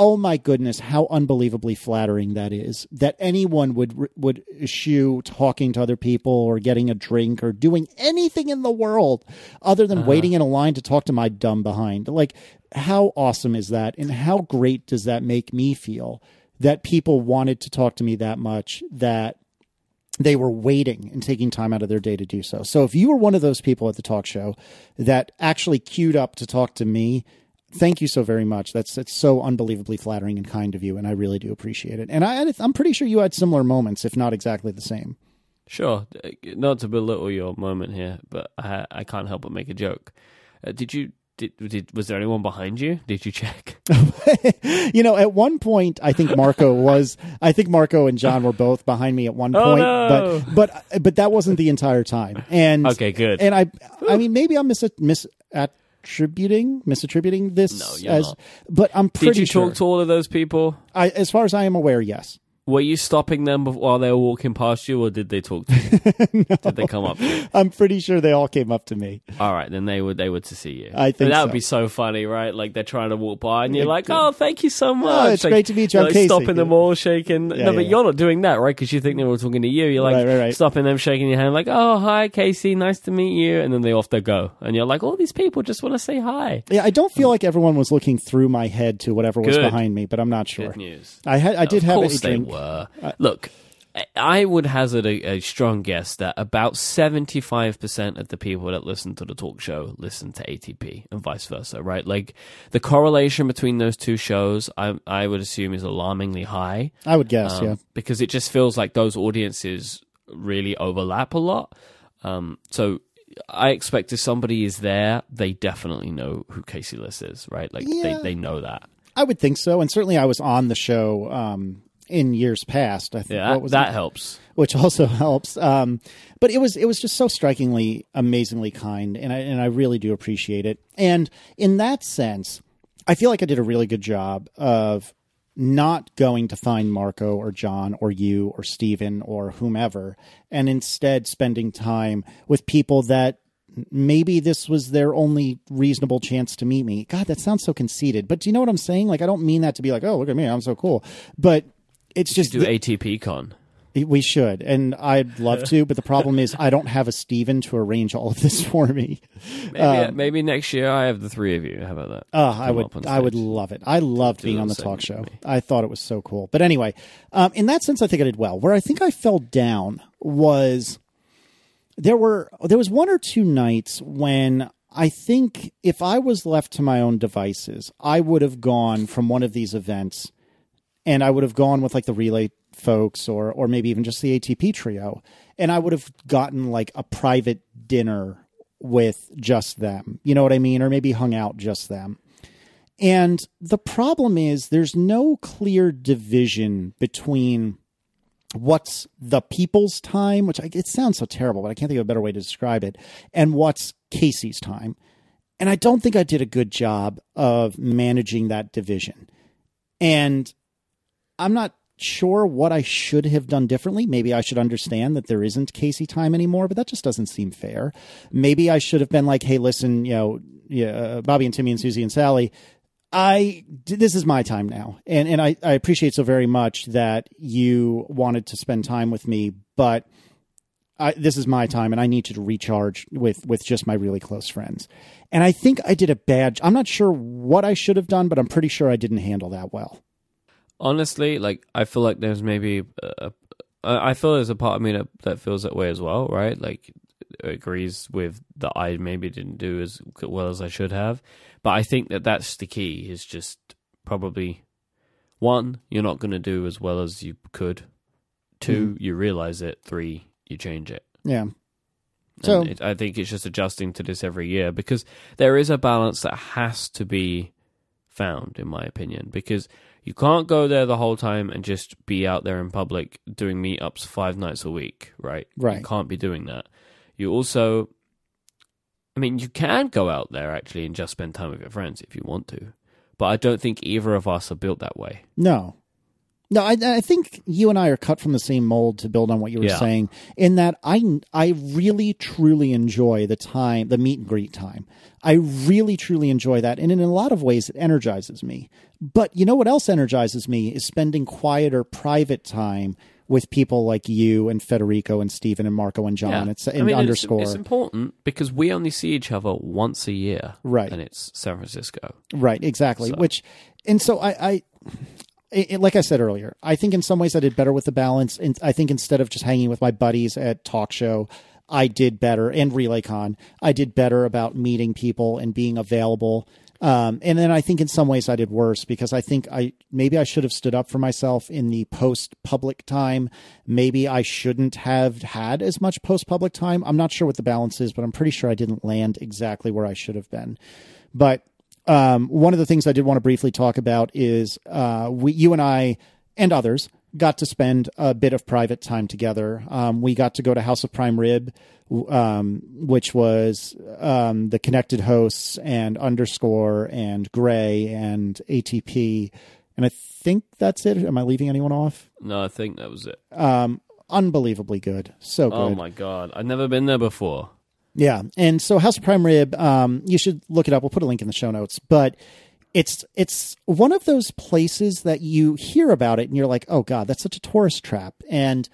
oh my goodness, how unbelievably flattering that is that anyone would would eschew talking to other people or getting a drink or doing anything in the world other than uh-huh. waiting in a line to talk to my dumb behind. Like how awesome is that and how great does that make me feel that people wanted to talk to me that much that they were waiting and taking time out of their day to do so. So if you were one of those people at the talk show that actually queued up to talk to me, thank you so very much. That's that's so unbelievably flattering and kind of you, and I really do appreciate it. And I, I'm pretty sure you had similar moments, if not exactly the same. Sure, not to belittle your moment here, but I, I can't help but make a joke. Uh, did you did, did, was there anyone behind you? Did you check? you know, at one point, I think Marco was. I think Marco and John were both behind me at one oh, point, no. but but but that wasn't the entire time. And okay, good. And I, I mean, maybe I'm mis mis attributing misattributing this no, as, not. but I'm pretty. Sure. Did you sure. talk to all of those people? I, as far as I am aware, yes. Were you stopping them while they were walking past you, or did they talk to you? no. Did they come up to you? I'm pretty sure they all came up to me. All right, then they would they were to see you. I think that so. would be so funny, right? Like they're trying to walk by, and you're like, "Oh, thank you so much." Oh, it's like, great to meet you. I'm like Casey. stopping them all, shaking. Yeah, no, but you're not doing that, right? Because you think they were talking to you. You're like Right, right, right. stopping them, shaking your hand, like, "Oh, hi, Casey, nice to meet you," and then they off they go, and you're like, "All these people just want to say hi." Yeah, I don't feel like everyone was looking through my head to whatever was Good. behind me, but I'm not sure. Good news. I had I did have a drink. Were. Look, I would hazard a, a strong guess that about 75% of the people that listen to the talk show listen to ATP and vice versa, right? Like the correlation between those two shows, I, I would assume is alarmingly high. I would guess, um, yeah. Because it just feels like those audiences really overlap a lot. Um, so I expect if somebody is there, they definitely know who Casey Liss is, right? Like Yeah. they, they know that. I would think so, and certainly I was on the show um, in years past. I think Yeah, what was that helps. which also helps. Um, but it was it was just so strikingly, amazingly kind, and I and I really do appreciate it. And in that sense, I feel like I did a really good job of not going to find Marco or John or you or Stephen or whomever, and instead spending time with people that. Maybe this was their only reasonable chance to meet me. God, that sounds so conceited. But do you know what I'm saying? Like, I don't mean that to be like, oh, look at me, I'm so cool. But it's just Do ATP Con. we should, and I'd love to. But the problem is, I don't have a Stephen to arrange all of this for me. Maybe, maybe next year I have the three of you. How about that? Uh, I would, I would love it. I loved being on the talk show. I thought it was so cool. But anyway, um, in that sense, I think I did well. Where I think I fell down was there were there was one or two nights when I think if I was left to my own devices, I would have gone from one of these events, and I would have gone with like the relay folks or or maybe even just the ATP trio, and I would have gotten like a private dinner with just them. You know what I mean? Or maybe hung out just them. And the problem is there's no clear division between what's the people's time, which I, it sounds so terrible, but I can't think of a better way to describe it, and what's Casey's time. And I don't think I did a good job of managing that division. And I'm not sure what I should have done differently. Maybe I should understand that there isn't Casey time anymore, but that just doesn't seem fair. Maybe I should have been like, hey, listen, you know, yeah, uh, Bobby and Timmy and Susie and Sally, I this is my time now, and and I, I appreciate so very much that you wanted to spend time with me, but I, this is my time, and I need to recharge with with just my really close friends. And I think I did a bad. I'm not sure what I should have done, but I'm pretty sure I didn't handle that well. Honestly, like I feel like there's maybe uh, I feel there's a part of me that, that feels that way as well, right? Like agrees with that I maybe didn't do as well as I should have, but I think that that's the key is just probably one you're not going to do as well as you could, 2 you realize it, three you change it. Yeah. So So- it, I think it's just adjusting to this every year because there is a balance that has to be found, in my opinion, because you can't go there the whole time and just be out there in public doing meetups five nights a week, right? Right. You can't be doing that. You also, I mean, you can go out there actually and just spend time with your friends if you want to, but I don't think either of us are built that way. No. No, I, I think you and I are cut from the same mold to build on what you were Yeah. saying. In that, I I really truly enjoy the time, the meet and greet time. I really truly enjoy that, and in a lot of ways, it energizes me. But you know what else energizes me is spending quieter, private time with people like you and Federico and Stephen and Marco and John. It's I and mean, it's- underscore It's, important because we only see each other once a year, Right. And it's San Francisco. Right, exactly. So- Which, and so I, I it, like I said earlier, I think in some ways I did better with the balance. And I think instead of just hanging with my buddies at talk show, I did better and RelayCon. I did better about meeting people and being available. Um, and then I think in some ways I did worse because I think I maybe I should have stood up for myself in the post public time. Maybe I shouldn't have had as much post public time. I'm not sure what the balance is, but I'm pretty sure I didn't land exactly where I should have been. But um, one of the things I did want to briefly talk about is uh, we, you and I, and others, got to spend a bit of private time together. Um, we got to go to House of Prime Rib, um, which was um, the connected hosts and underscore and Grey and ATP. And I think that's it. Am I leaving anyone off? No, I think that was it. Um, unbelievably good. So good. Oh my god, I've never been there before. Yeah, and so House of Prime Rib, um, you should look it up. We'll put a link in the show notes. But it's it's one of those places that you hear about it and you're like, oh god, that's such a tourist trap. And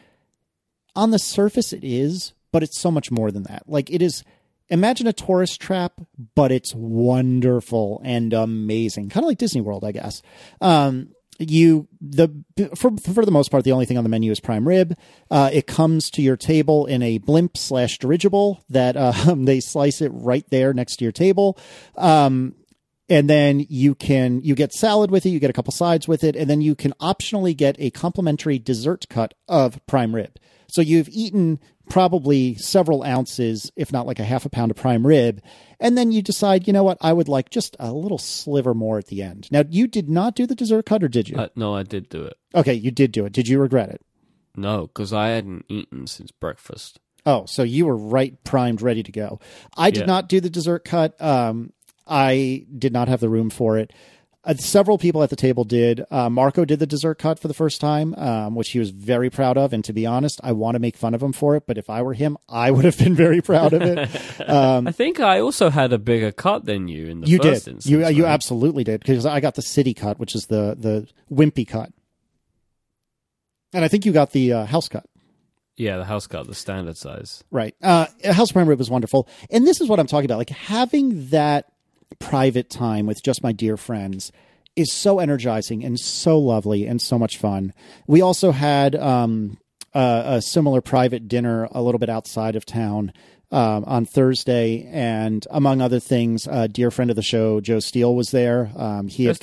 on the surface, it is, but it's so much more than that. Like it is. Imagine a tourist trap, but it's wonderful and amazing, kind of like Disney World, I guess. Um, you the for for the most part the only thing on the menu is prime rib. Uh, it comes to your table in a blimp slash dirigible that um, they slice it right there next to your table. Um, and then you can you get salad with it you get a couple sides with it and then you can optionally get a complimentary dessert cut of prime rib so you've eaten probably several ounces if not like a half a pound of prime rib and then you decide you know what i would like just a little sliver more at the end now you did not do the dessert cut or did you Uh, no, I did do it. okay you did do it did you regret it No, because I hadn't eaten since breakfast. Oh, so you were right primed, ready to go. I did Yeah. not do the dessert cut. Um, I did not have the room for it. Uh, several people at the table did. Uh, Marco did the dessert cut for the first time, um, which he was very proud of. And to be honest, I want to make fun of him for it. But if I were him, I would have been very proud of it. I think I also had a bigger cut than you in the you first did. instance. You you absolutely did because I got the city cut, which is the the wimpy cut, and I think you got the uh, house cut. Yeah, the house cut, the standard size. Right. Uh, House Prime Rib was wonderful. And this is what I'm talking about. Like having that private time with just my dear friends is so energizing and so lovely and so much fun. We also had um, a, a similar private dinner a little bit outside of town um, on Thursday. And among other things, a dear friend of the show, Joe Steele, was there. Um, he had,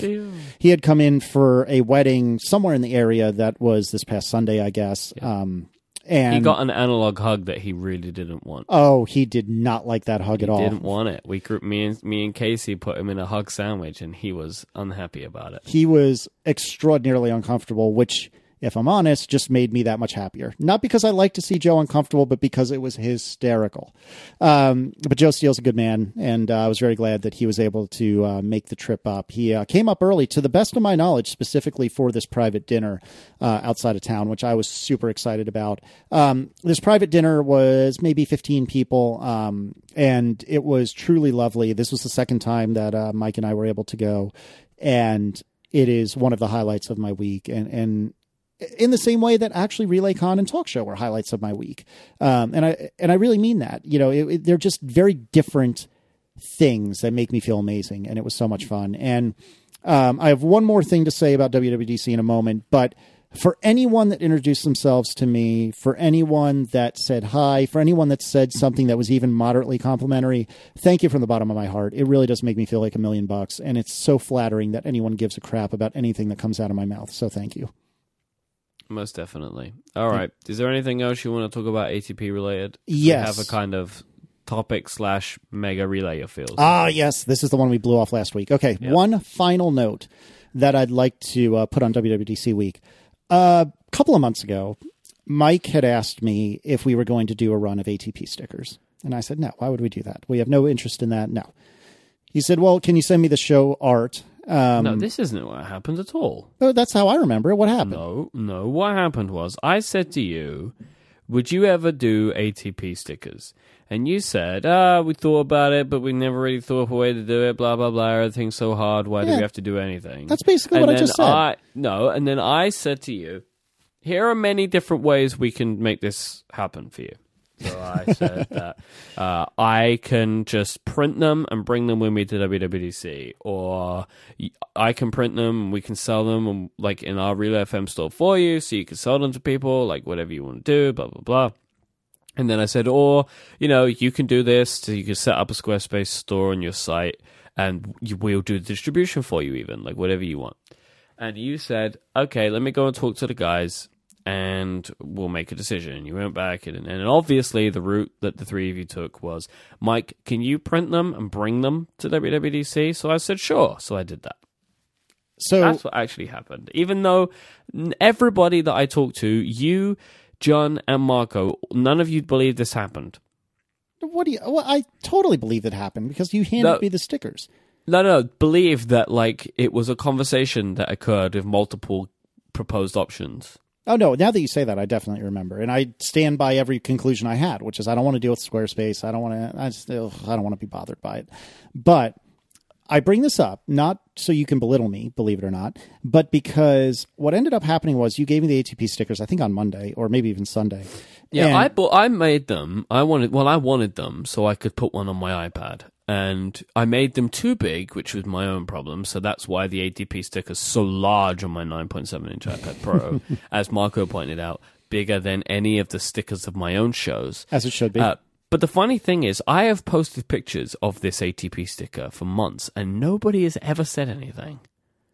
he had come in for a wedding somewhere in the area that was this past Sunday, I guess. Um, and He got an analog hug that he really didn't want. Oh, he did not like that hug at all. Didn't want it. We group me and me and Casey put him in a hug sandwich, and he was unhappy about it. He was extraordinarily uncomfortable, which, if I'm honest, just made me that much happier. Not because I like to see Joe uncomfortable, but because it was hysterical. Um, but Joe Steele's a good man, and uh, I was very glad that he was able to uh, make the trip up. He uh, came up early, to the best of my knowledge, specifically for this private dinner uh, outside of town, which I was super excited about. Um, this private dinner was maybe 15 people, um, and it was truly lovely. This was the second time that uh, Myke and I were able to go, and it is one of the highlights of my week. And and in the same way that actually RelayCon and Talk Show were highlights of my week, um, and I and I really mean that. You know, it, it- they're just very different things that make me feel amazing, and it was so much fun. And um, I have one more thing to say about WWDC in a moment, but for anyone that introduced themselves to me, for anyone that said hi, for anyone that said something that was even moderately complimentary, thank you from the bottom of my heart. It really does make me feel like a million bucks, and it's so flattering that anyone gives a crap about anything that comes out of my mouth. So thank you. Most definitely. All right. Is there anything else you want to talk about ATP related? We Yes. have a kind of topic slash mega relay your feels. Ah, yes, this is the one we blew off last week. Okay, one final note that I'd like to uh, put on WWDC week. A couple of months ago, Myke had asked me if we were going to do a run of ATP stickers. And I said, no, why would we do that? We have no interest in that. No. He said, well, can you send me the show art? Um, no, this isn't what happened at all. oh, that's how I remember it. What happened? No, no. What happened was I said to you, "Would you ever do ATP stickers?" And you said, "Ah, we thought about it, but we never really thought of a way to do it. Blah blah blah. Everything's so hard. Why do Yeah. we have to do anything?" That's basically what I just said. I, no, and then I said to you, "Here are many different ways we can make this happen for you." I said that uh, I can just print them and bring them with me to WWDC, or I can print them and we can sell them um, like in our Relay FM store for you, so you can sell them to people, like whatever you want to do, blah blah blah. And then I said, or you know, you can do this, so you can set up a Squarespace store on your site, and we'll do the distribution for you, even like whatever you want. And you said, okay, let me go and talk to the guys and we'll make a decision. You went back, and, and obviously, the route that the three of you took was, Myke, can you print them and bring them to WWDC? So I said, sure. So I did that. so That's what actually happened. Even though everybody that I talked to, you, John, and Marco, none of you believe this happened. what do you? Well, I totally believe it happened because you handed No. me the stickers. No, no, believe that like it was a conversation that occurred with multiple proposed options. Oh no! Now that you say that, I definitely remember, and I stand by every conclusion I had, which is I don't want to deal with Squarespace. I don't want to. I still. I don't want to be bothered by it. But I bring this up not so you can belittle me, believe it or not, but because what ended up happening was you gave me the ATP stickers. I think on Monday or maybe even Sunday. Yeah, And- I bought, I made them. I wanted well, I wanted them so I could put one on my iPad, and I made them too big, which was my own problem. So that's why the ATP sticker's so large on my 9.7 inch iPad Pro, as Marco pointed out, bigger than any of the stickers of my own shows. as it should be. Uh, but the funny thing is, I have posted pictures of this ATP sticker for months, and nobody has ever said anything.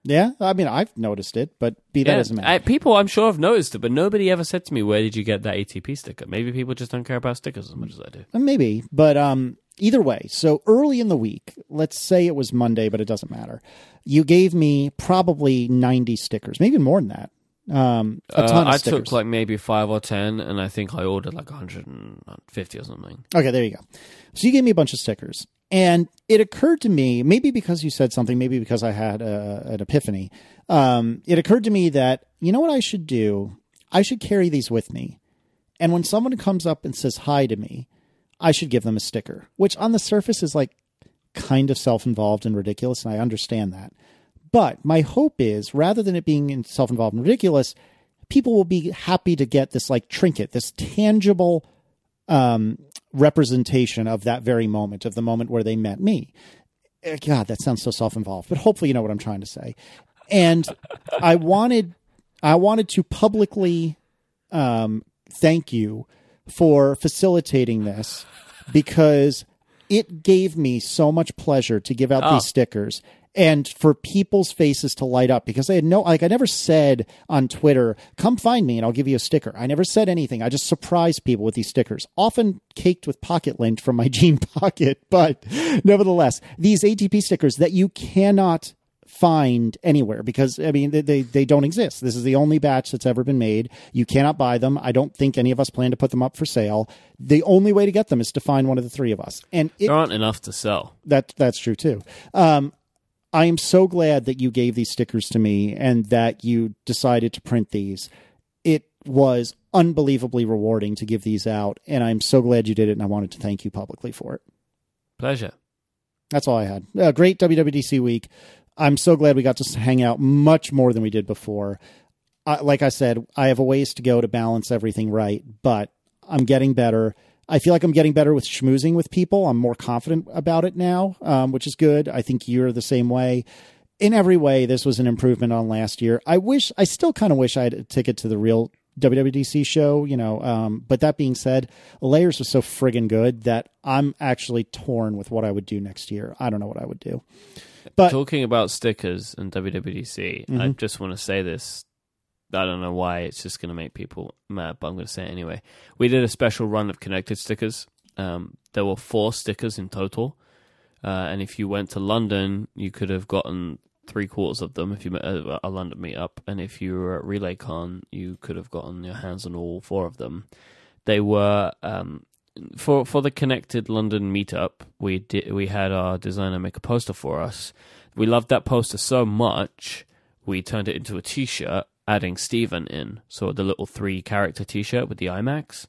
yeah, I mean I've noticed it, but be that Yeah, as it may. People I'm sure have noticed it, but nobody ever said to me, "Where did you get that ATP sticker?" Maybe people just don't care about stickers as much as I do. Maybe, but um, either way. So early in the week, let's say it was Monday, but it doesn't matter. You gave me probably ninety stickers, maybe more than that. Um, a ton Uh, of I stickers. took like maybe five or ten, and I think I ordered like 150 or something. okay, there you go. So you gave me a bunch of stickers, And it occurred to me, maybe because you said something, maybe because I had a, an epiphany. Um, it occurred to me that you know what I should do. I should carry these with me, and when someone comes up and says hi to me, I should give them a sticker, which on the surface is like kind of self-involved and ridiculous, and I understand that. But my hope is, rather than it being self-involved and ridiculous, people will be happy to get this like trinket, this tangible um, representation of that very moment, of the moment where they met me. Eh, God, that sounds so self-involved, but hopefully you know what I'm trying to say. And I wanted, I wanted to publicly um, thank you for facilitating this because it gave me so much pleasure to give out Oh. these ah. stickers and for people's faces to light up because I had no like I never said on Twitter, come find me and I'll give you a sticker. I never said anything. I just surprised people with these stickers, often caked with pocket lint from my jean pocket, but nevertheless, these ATP stickers that you cannot find anywhere because I mean they, they they don't exist. This is the only batch that's ever been made. You cannot buy them. I don't think any of us plan to put them up for sale. The only way to get them is to find one of the three of us, and it, There aren't enough to sell. that that's true too. Um, I am so glad that you gave these stickers to me and that you decided to print these. It was unbelievably rewarding to give these out, and I'm so glad you did it. And I wanted to thank you publicly for it. Pleasure. That's all I had. Uh, great WWDC week. I'm so glad we got to hang out much more than we did before. Like I said, I have a ways to go to balance everything right, but I'm getting better. I feel like I'm getting better with schmoozing with people. I'm more confident about it now, um, which is good. I think you're the same way. In every way, this was an improvement on last year. I wish, I still kind of wish I had a ticket to the real WWDC show, you know. Um, but that being said, Layers was so friggin' good that I'm actually torn with what I would do next year. I don't know what I would do. But Talking about stickers and WWDC, I Mhm. just want to say this. I don't know why it's just going to make people mad, but I'm going to say it anyway. We did a special run of connected stickers. Um, there were four stickers in total, uh, and if you went to London, you could have gotten three quarters of them if you met at a London meetup, and if you were at RelayCon, you could have gotten your hands on all four of them. They were um, for for the connected London meetup. We did we had our designer make a poster for us. We loved that poster so much, we turned it into a T-shirt, adding Stephen in, so the little three character T-shirt with the iMacs.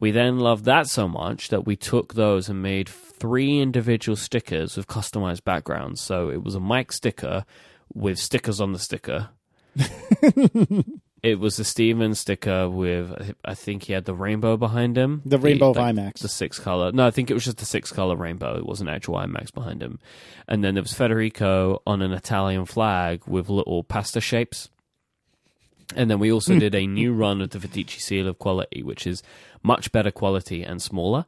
We then loved that so much that we took those and made three individual stickers with customized backgrounds. So it was a Myke sticker with stickers on the sticker. it was the Stephen sticker with, I think he had the rainbow behind him. the Rainbow of like, iMacs. the six color. No, I think it was just the six color rainbow. It wasn't actual iMacs behind him. And then there was Federico on an Italian flag with little pasta shapes. And then we also did a new run of the Viticci seal of quality, which is much better quality and smaller.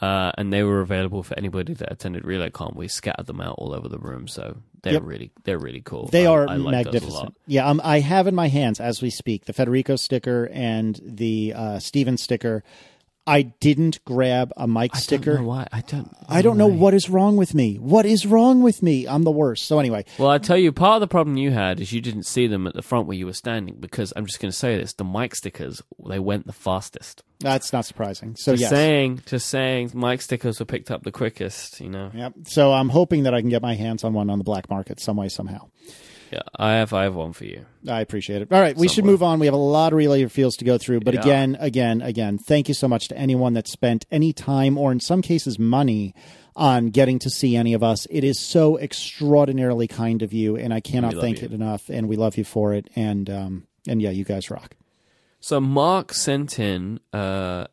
Uh, and they were available for anybody that attended RelayCon. We scattered them out all over the room, so they're Yep. really they're really cool. They I- are I like those a magnificent. Yeah, um, I have in my hands as we speak the Federico sticker and the uh, Stephen sticker. I didn't grab a Myke I sticker. don't know why. I don't. I don't know why. what is wrong with me. What is wrong with me? I'm the worst. So anyway, Well, I tell you, part of the problem you had is you didn't see them at the front where you were standing. Because I'm just going to say this: the Myke stickers they went the fastest. that's not surprising. So just yes. saying, just saying, Myke stickers were picked up the quickest. You know. Yep. So I'm hoping that I can get my hands on one on the black market some way somehow. Yeah, I have. I have one for you. I appreciate it. All right, we should move on. We have a lot of relay feels to go through, but Yeah. again, again, again, thank you so much to anyone that spent any time or in some cases money on getting to see any of us. It is so extraordinarily kind of you, and I cannot thank you. it enough. And we love you for it. And um, and yeah, you guys rock. So Mark sent in uh,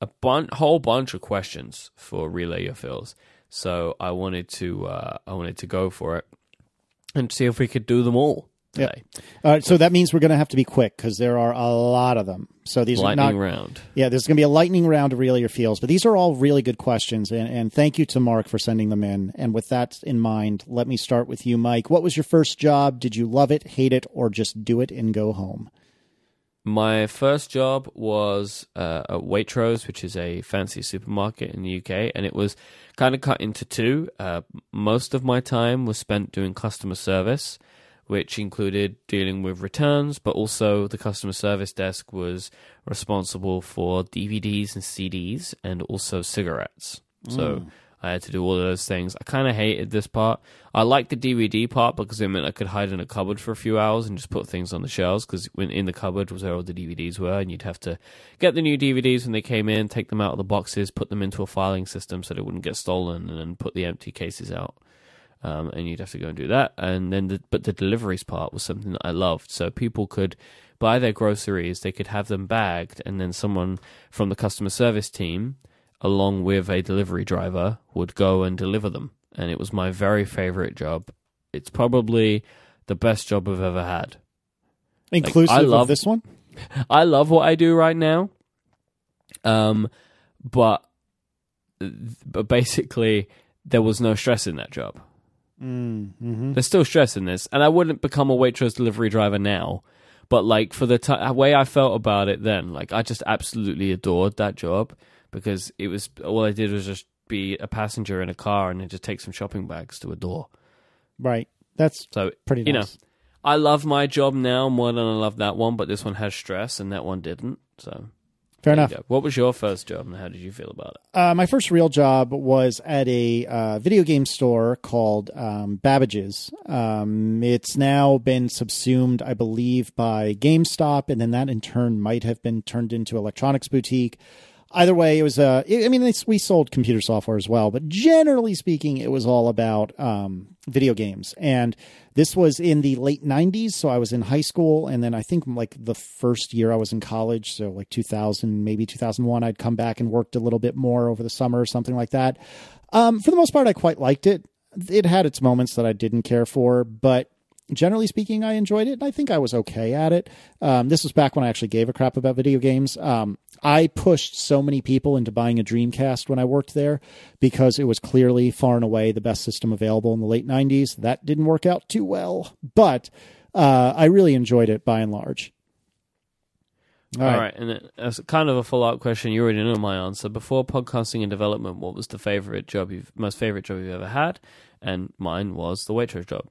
a bun- whole bunch of questions for relay your feels. So I wanted to uh, I wanted to go for it and see if we could do them all Yep. today. All right, so that means we're going to have to be quick because there are a lot of them. So these Lightning are not round. Yeah, there's going to be a lightning round of Relay Your Feels, but these are all really good questions. And, and thank you to Mark for sending them in. And with that in mind, let me start with you, Myke. What was your first job? Did you love it, hate it, or just do it and go home? My first job was uh, at Waitrose, which is a fancy supermarket in the UK, and it was kind of cut into two. Uh, most of my time was spent doing customer service, which included dealing with returns, but also the customer service desk was responsible for DVDs and CDs and also cigarettes. So I had to do all those things. I kind of hated this part. I liked the DVD part because it meant I could hide in a cupboard for a few hours and just put things on the shelves because in the cupboard was where all the DVDs were, and you'd have to get the new DVDs when they came in, take them out of the boxes, put them into a filing system so they wouldn't get stolen, and then put the empty cases out. Um, and you'd have to go and do that. And then, the, but the deliveries part was something that I loved. So people could buy their groceries, they could have them bagged, and then someone from the customer service team, along with a delivery driver, would go and deliver them. And it was my very favorite job. It's probably the best job I've ever had. Inclusive I love- of this one? I love what I do right now. Um, but but basically, there was no stress in that job. Mm-hmm. There's still stress in this, and I wouldn't become a Waitrose delivery driver now. But like for the t- way I felt about it then, like I just absolutely adored that job because it was all I did was just be a passenger in a car and then just take some shopping bags to a door. Right. That's So pretty you know. I love my job now more than I love that one, but this one has stress and that one didn't. So Fair enough. What was your first job and how did you feel about it? Uh, my first real job was at a uh, video game store called um, Babbage's. Um, it's now been subsumed, I believe, by GameStop, and then that in turn might have been turned into Electronics Boutique. Either way, it was. Uh, I mean, we sold computer software as well, but generally speaking, it was all about um, video games. And this was in the late '90s, so I was in high school, and then I think like the first year I was in college, so like 2000, maybe 2001, I'd come back and worked a little bit more over the summer or something like that. Um, for the most part, I quite liked it. It had its moments that I didn't care for, but generally speaking, I enjoyed it. and I think I was okay at it. Um, this was back when I actually gave a crap about video games. Um, I pushed so many people into buying a Dreamcast when I worked there because it was clearly far and away the best system available in the late 90s. That didn't work out too well, but uh, I really enjoyed it by and large. All right. and then as kind of a follow-up question, you already know my answer. Before podcasting and development, what was the favorite job you've most favorite job you've ever had? And mine was the Waitrose job.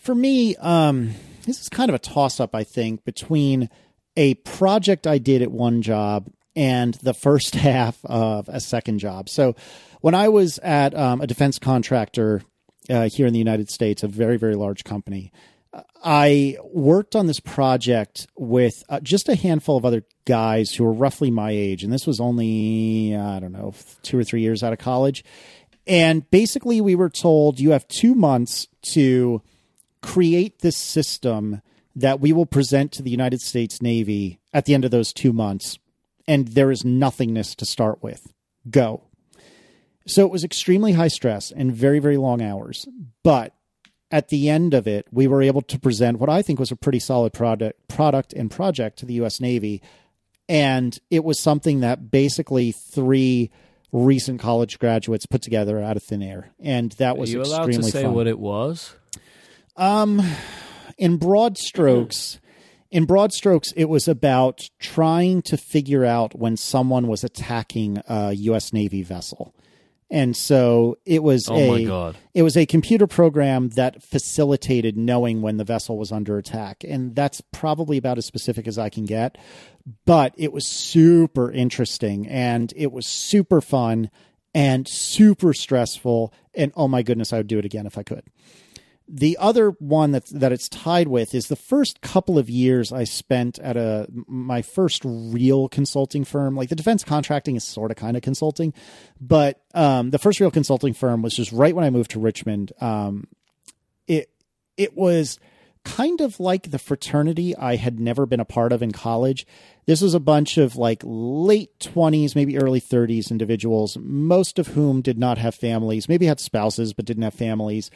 For me, um, this is kind of a toss up, I think, between a project I did at one job and the first half of a second job. So, when I was at um, a defense contractor uh, here in the United States, a very, very large company, I worked on this project with uh, just a handful of other guys who were roughly my age. And this was only, I don't know, two or three years out of college. And basically, we were told you have two months to create this system that we will present to the United States Navy at the end of those two months. And there is nothingness to start with. Go. So it was extremely high stress and very, very long hours. But at the end of it, we were able to present what I think was a pretty solid product, product and project to the U.S. Navy. And it was something that basically three recent college graduates put together out of thin air. And that Are was you allowed extremely to say fun what it was? Um, in broad strokes in broad strokes it was about trying to figure out when someone was attacking a US Navy vessel. And so it was Oh a my God. it was a computer program that facilitated knowing when the vessel was under attack. And that's probably about as specific as I can get. But it was super interesting and it was super fun and super stressful. And oh my goodness I would do it again if I could the other one that that it's tied with is the first couple of years I spent at a my first real consulting firm. Like the defense contracting is sort of kind of consulting, but um, the first real consulting firm was just right when I moved to Richmond. Um, it it was kind of like the fraternity I had never been a part of in college. This was a bunch of like late 20s, maybe early 30s individuals, most of whom did not have families, maybe had spouses, but didn't have families.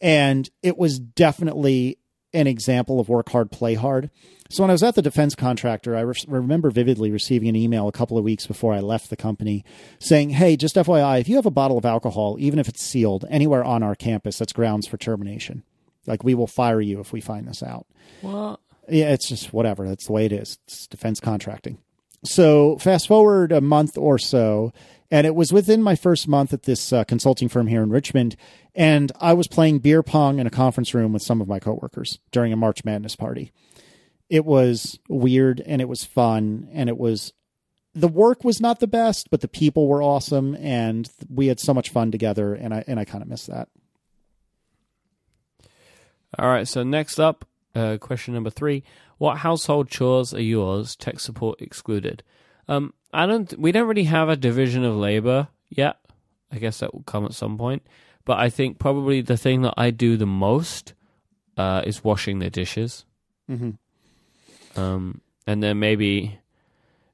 And it was definitely an example of work hard, play hard. So when I was at the defense contractor, I re- remember vividly receiving an email a couple of weeks before I left the company saying, Hey, just FYI, if you have a bottle of alcohol, even if it's sealed anywhere on our campus, that's grounds for termination. Like we will fire you if we find this out. What? Yeah, it's just whatever. That's the way it is. It's defense contracting. So fast forward a month or so, and it was within my first month at this uh, consulting firm here in Richmond, and I was playing beer pong in a conference room with some of my coworkers during a March Madness party. It was weird and it was fun and it was the work was not the best, but the people were awesome, and we had so much fun together, and I and I kind of miss that. All right, so next up, uh, question number three: What household chores are yours? Tech support excluded. Um, I don't. We don't really have a division of labor yet. I guess that will come at some point. But I think probably the thing that I do the most uh, is washing the dishes. hmm Um, and then maybe,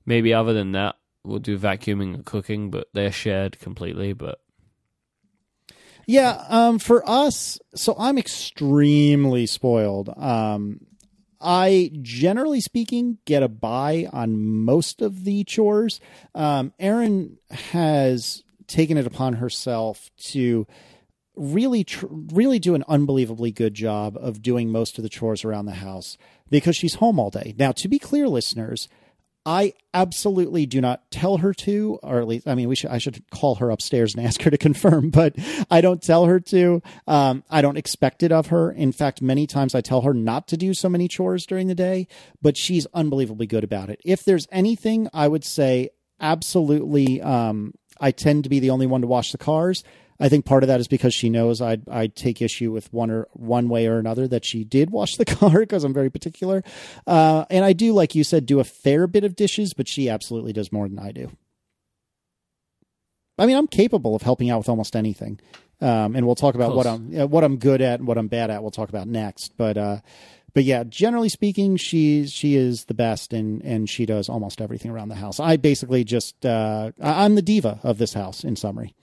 maybe other than that, we'll do vacuuming and cooking, but they're shared completely. But Yeah, um, for us, so I'm extremely spoiled. Um, I generally speaking get a buy on most of the chores. Um, Erin has taken it upon herself to really, tr- really do an unbelievably good job of doing most of the chores around the house because she's home all day. Now, to be clear, listeners, I absolutely do not tell her to, or at least, I mean, we should, I should call her upstairs and ask her to confirm, but I don't tell her to. Um, I don't expect it of her. In fact, many times I tell her not to do so many chores during the day, but she's unbelievably good about it. If there's anything, I would say absolutely, um, I tend to be the only one to wash the cars. I think part of that is because she knows I'd I'd take issue with one or one way or another that she did wash the car because I'm very particular, uh, and I do like you said do a fair bit of dishes, but she absolutely does more than I do. I mean, I'm capable of helping out with almost anything, um, and we'll talk about what I'm uh, what I'm good at and what I'm bad at. We'll talk about next, but uh, but yeah, generally speaking, she's she is the best, and and she does almost everything around the house. I basically just uh, I'm the diva of this house. In summary.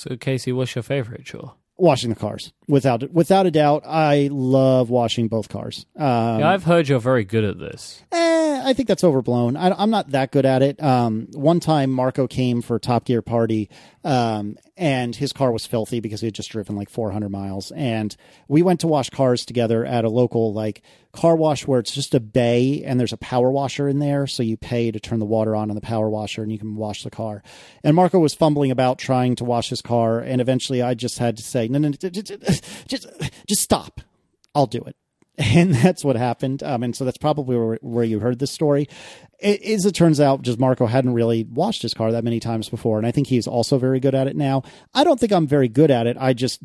So, Casey, what's your favorite chore? washing the cars without without a doubt i love washing both cars. Um, yeah, I've heard you're very good at this. eh, i think that's overblown. I, i'm not that good at it. Um, one time marco came for top gear party um, and his car was filthy because he had just driven like 400 miles. And we went to wash cars together at a local like car wash where it's just a bay and there's a power washer in there. So you pay to turn the water on in the power washer and you can wash the car. And marco was fumbling about trying to wash his car. And eventually i just had to say no no, no just just, stop i'll do it and that's what happened. Um, and so that's probably where, where you heard this story. It, as it turns out, just Marco hadn't really washed his car that many times before, and I think he's also very good at it now. I don't think I'm very good at it. I just,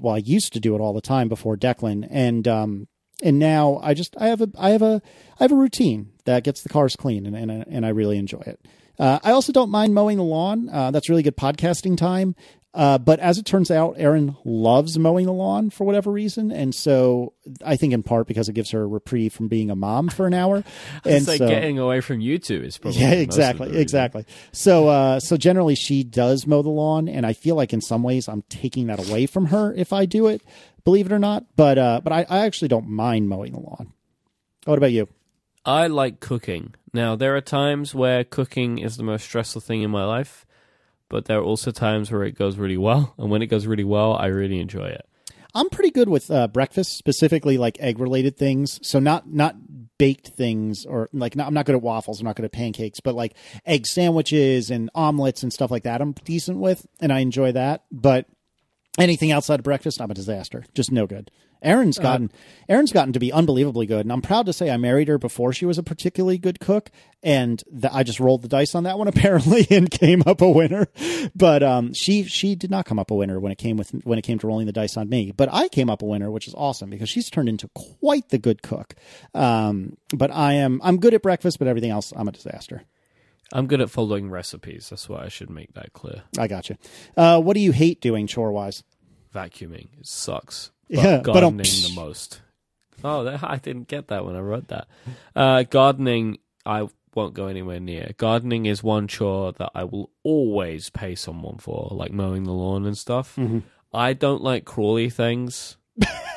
well, I used to do it all the time before Declan, and um, and now I just I have a I have a I have a routine that gets the cars clean, and and, I- and I really enjoy it. Uh, I also don't mind mowing the lawn. Uh, that's really good podcasting time. Uh, but as it turns out, Erin loves mowing the lawn for whatever reason, and so I think in part because it gives her a reprieve from being a mom for an hour. and It's like so, getting away from you two is probably yeah, exactly, exactly. So, uh, so generally she does mow the lawn, and I feel like in some ways I'm taking that away from her if I do it. Believe it or not, but uh, but I, I actually don't mind mowing the lawn. What about you? I like cooking. Now, there are times where cooking is the most stressful thing in my life, but there are also times where it goes really well. And when it goes really well, I really enjoy it. I'm pretty good with uh, breakfast, specifically like egg related things. So not not baked things or like not, I'm not good at waffles. I'm not good at pancakes, but like egg sandwiches and omelets and stuff like that. I'm decent with, and I enjoy that. But anything outside of breakfast, I'm a disaster. Just no good. Erin's gotten Erin's gotten to be unbelievably good, and I'm proud to say I married her before she was a particularly good cook, and the, I just rolled the dice on that one apparently and came up a winner. But um, she she did not come up a winner when it came with when it came to rolling the dice on me. But I came up a winner, which is awesome because she's turned into quite the good cook. Um, but I am I'm good at breakfast, but everything else I'm a disaster. I'm good at following recipes. That's why I should make that clear. I got you. Uh, what do you hate doing chore wise? Vacuuming it sucks. Yeah, But but, um, gardening the most. Oh, I didn't get that when I wrote that. Uh, gardening, I won't go anywhere near. Gardening is one chore that I will always pay someone for, like mowing the lawn and stuff. Mm-hmm. I don't like crawly things,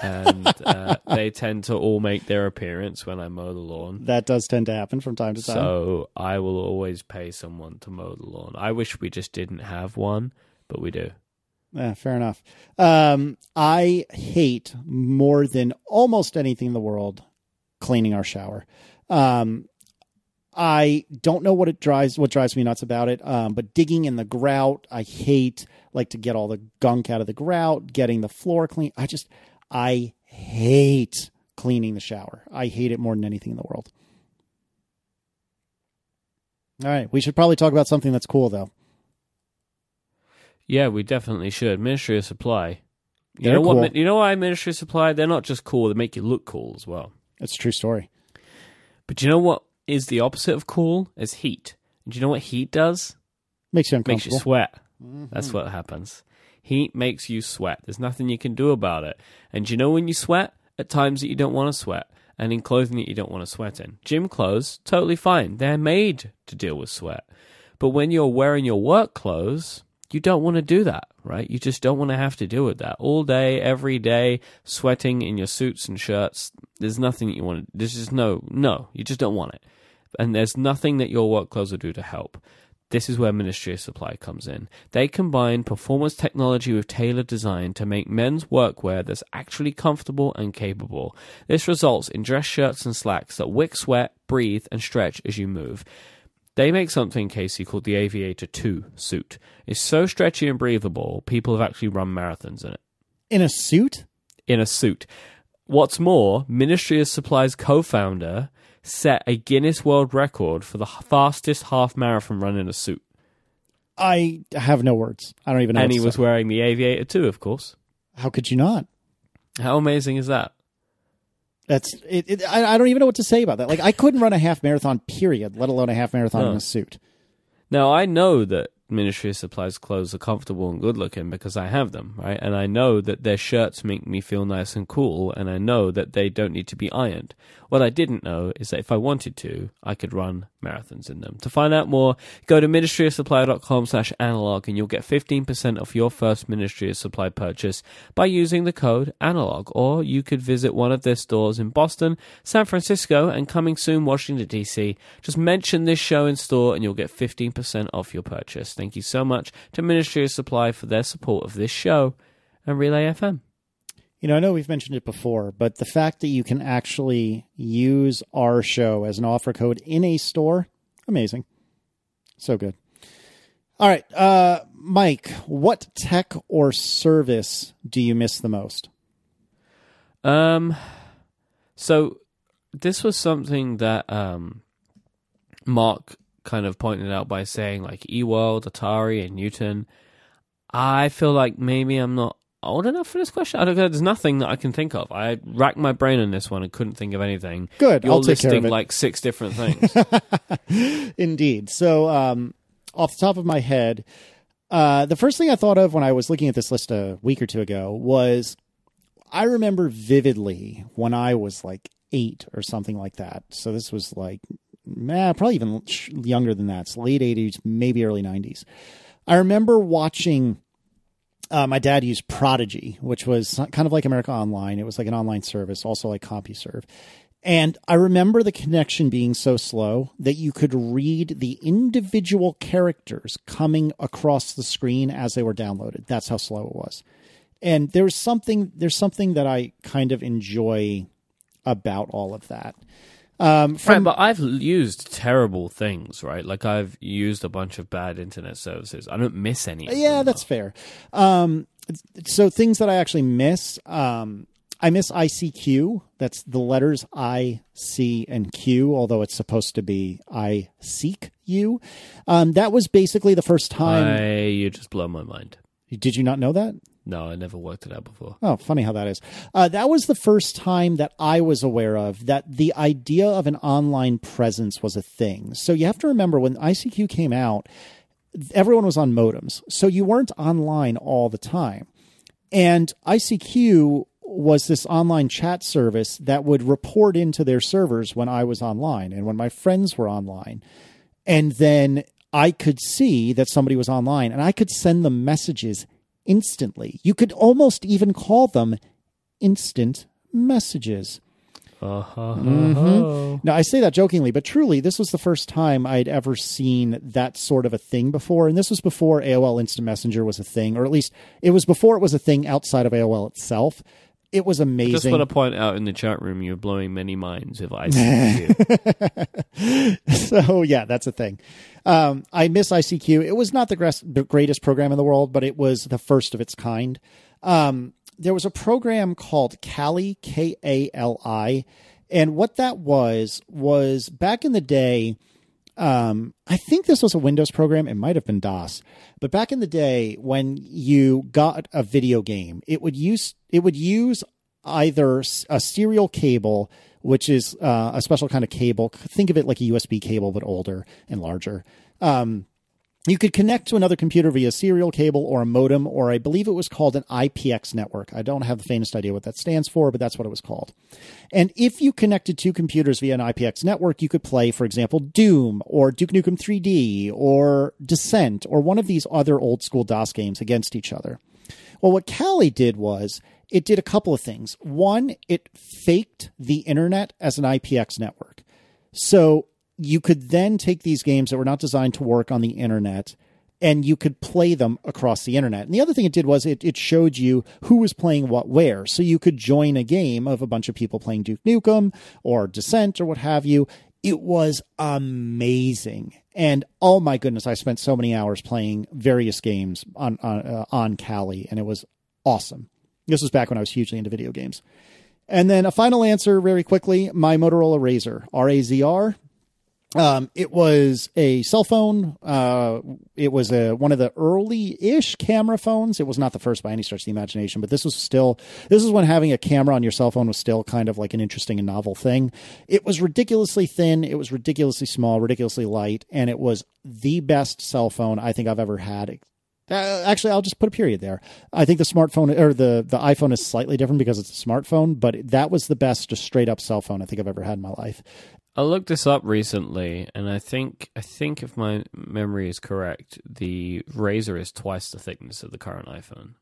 and uh, they tend to all make their appearance when I mow the lawn. That does tend to happen from time to time. So I will always pay someone to mow the lawn. I wish we just didn't have one, but we do. Yeah, fair enough. Um, I hate more than almost anything in the world cleaning our shower. Um, I don't know what it drives what drives me nuts about it. Um, but digging in the grout, I hate like to get all the gunk out of the grout, getting the floor clean. I just I hate cleaning the shower. I hate it more than anything in the world. All right. We should probably talk about something that's cool, though. Yeah, we definitely should. Ministry of Supply. You They're know cool. what? You know why Ministry of Supply? They're not just cool; they make you look cool as well. It's a true story. But you know what is the opposite of cool? Is heat. And do you know what heat does? Makes you uncomfortable. Makes you sweat. Mm-hmm. That's what happens. Heat makes you sweat. There's nothing you can do about it. And do you know when you sweat? At times that you don't want to sweat. And in clothing that you don't want to sweat in. Gym clothes, totally fine. They're made to deal with sweat. But when you're wearing your work clothes, you don't want to do that, right? You just don't want to have to deal with that. All day, every day, sweating in your suits and shirts. There's nothing that you want to, there's just no, no, you just don't want it. And there's nothing that your work clothes will do to help. This is where Ministry of Supply comes in. They combine performance technology with tailored design to make men's workwear that's actually comfortable and capable. This results in dress shirts and slacks that wick sweat, breathe, and stretch as you move. They make something, Casey, called the Aviator 2 suit. It's so stretchy and breathable, people have actually run marathons in it. In a suit? In a suit. What's more, Ministry of Supply's co founder set a Guinness World Record for the fastest half marathon run in a suit. I have no words. I don't even know. and he was say. wearing the Aviator 2, of course. How could you not? How amazing is that? That's it. it I, I don't even know what to say about that. Like, I couldn't run a half marathon, period, let alone a half marathon in a suit. Now, I know that Ministry of Supply's clothes are comfortable and good looking because I have them, right? And I know that their shirts make me feel nice and cool, and I know that they don't need to be ironed. What I didn't know is that if I wanted to, I could run marathons in them. To find out more, go to ministryofsupply.com slash analog and you'll get 15% off your first Ministry of Supply purchase by using the code analog. Or you could visit one of their stores in Boston, San Francisco, and coming soon, Washington, D.C. Just mention this show in store and you'll get 15% off your purchase. Thank you so much to Ministry of Supply for their support of this show and Relay FM. You know, I know we've mentioned it before, but the fact that you can actually use our show as an offer code in a store, amazing. So good. All right, uh, Myke, what tech or service do you miss the most? Um, so this was something that um, Mark kind of pointed out by saying like eWorld, Atari, and Newton. I feel like maybe I'm not old enough for this question. I don't know. There's nothing that I can think of. I racked my brain on this one and couldn't think of anything. Good, You're I'll take care listing of it. like six different things. Indeed. So, um, off the top of my head, uh, the first thing I thought of when I was looking at this list a week or two ago was I remember vividly when I was like eight or something like that. So this was like, nah, probably even younger than that. It's late 80s, maybe early 90s. I remember watching. Uh, my dad used Prodigy, which was kind of like America Online. It was like an online service, also like CompuServe. And I remember the connection being so slow that you could read the individual characters coming across the screen as they were downloaded. That's how slow it was. And there's something there's something that I kind of enjoy about all of that. Um, right, but I've used terrible things, right? Like I've used a bunch of bad internet services. I don't miss any. Yeah, that's fair. Um, so things that I actually miss, um, I miss ICQ. That's the letters I, C, and Q, although it's supposed to be I seek you. Um, that was basically the first time. I, you just blow my mind. Did you not know that? No, I never worked it out before. Oh, funny how that is. Uh, that was the first time that I was aware of that the idea of an online presence was a thing. So you have to remember when ICQ came out, everyone was on modems. So you weren't online all the time. And ICQ was this online chat service that would report into their servers when I was online and when my friends were online. And then I could see that somebody was online and I could send them messages instantly. You could almost even call them instant messages. Uh-huh. Now, I say that jokingly, but truly, this was the first time I'd ever seen that sort of a thing before. And this was before AOL Instant Messenger was a thing, or at least it was before it was a thing outside of AOL itself. It was amazing. Just want to point out in the chat room, you're blowing many minds if I see you. so yeah, that's a thing. Um, I miss ICQ. It was not the, gres- the greatest program in the world, but it was the first of its kind. Um, there was a program called Kali, K A L I, and what that was was back in the day. Um, I think this was a Windows program. It might have been DOS, but back in the day when you got a video game, it would use it would use either a serial cable, which is uh, a special kind of cable. Think of it like a USB cable, but older and larger. Um, you could connect to another computer via serial cable or a modem, or I believe it was called an IPX network. I don't have the faintest idea what that stands for, but that's what it was called. And if you connected two computers via an IPX network, you could play, for example, Doom or Duke Nukem 3D or Descent or one of these other old school DOS games against each other. Well, what Kali did was it did a couple of things. One, it faked the internet as an IPX network. So you could then take these games that were not designed to work on the internet and you could play them across the internet. And the other thing it did was it, it showed you who was playing what where. So you could join a game of a bunch of people playing Duke Nukem or Descent or what have you. It was amazing. And oh my goodness, I spent so many hours playing various games on on, uh, on Kali, and it was awesome. This was back when I was hugely into video games. And then a final answer very quickly my Motorola Razr, R A Z R. Um, it was a cell phone. Uh, it was a, one of the early-ish camera phones. It was not the first by any stretch of the imagination, but this was still, this is when having a camera on your cell phone was still kind of like an interesting and novel thing. It was ridiculously thin. It was ridiculously small, ridiculously light, and it was the best cell phone I think I've ever had. Uh, actually, I'll just put a period there. I think the smartphone or the, the iPhone is slightly different because it's a smartphone, but that was the best just straight up cell phone I think I've ever had in my life. I looked this up recently, and I think I think if my memory is correct, the Razr is twice the thickness of the current iPhone.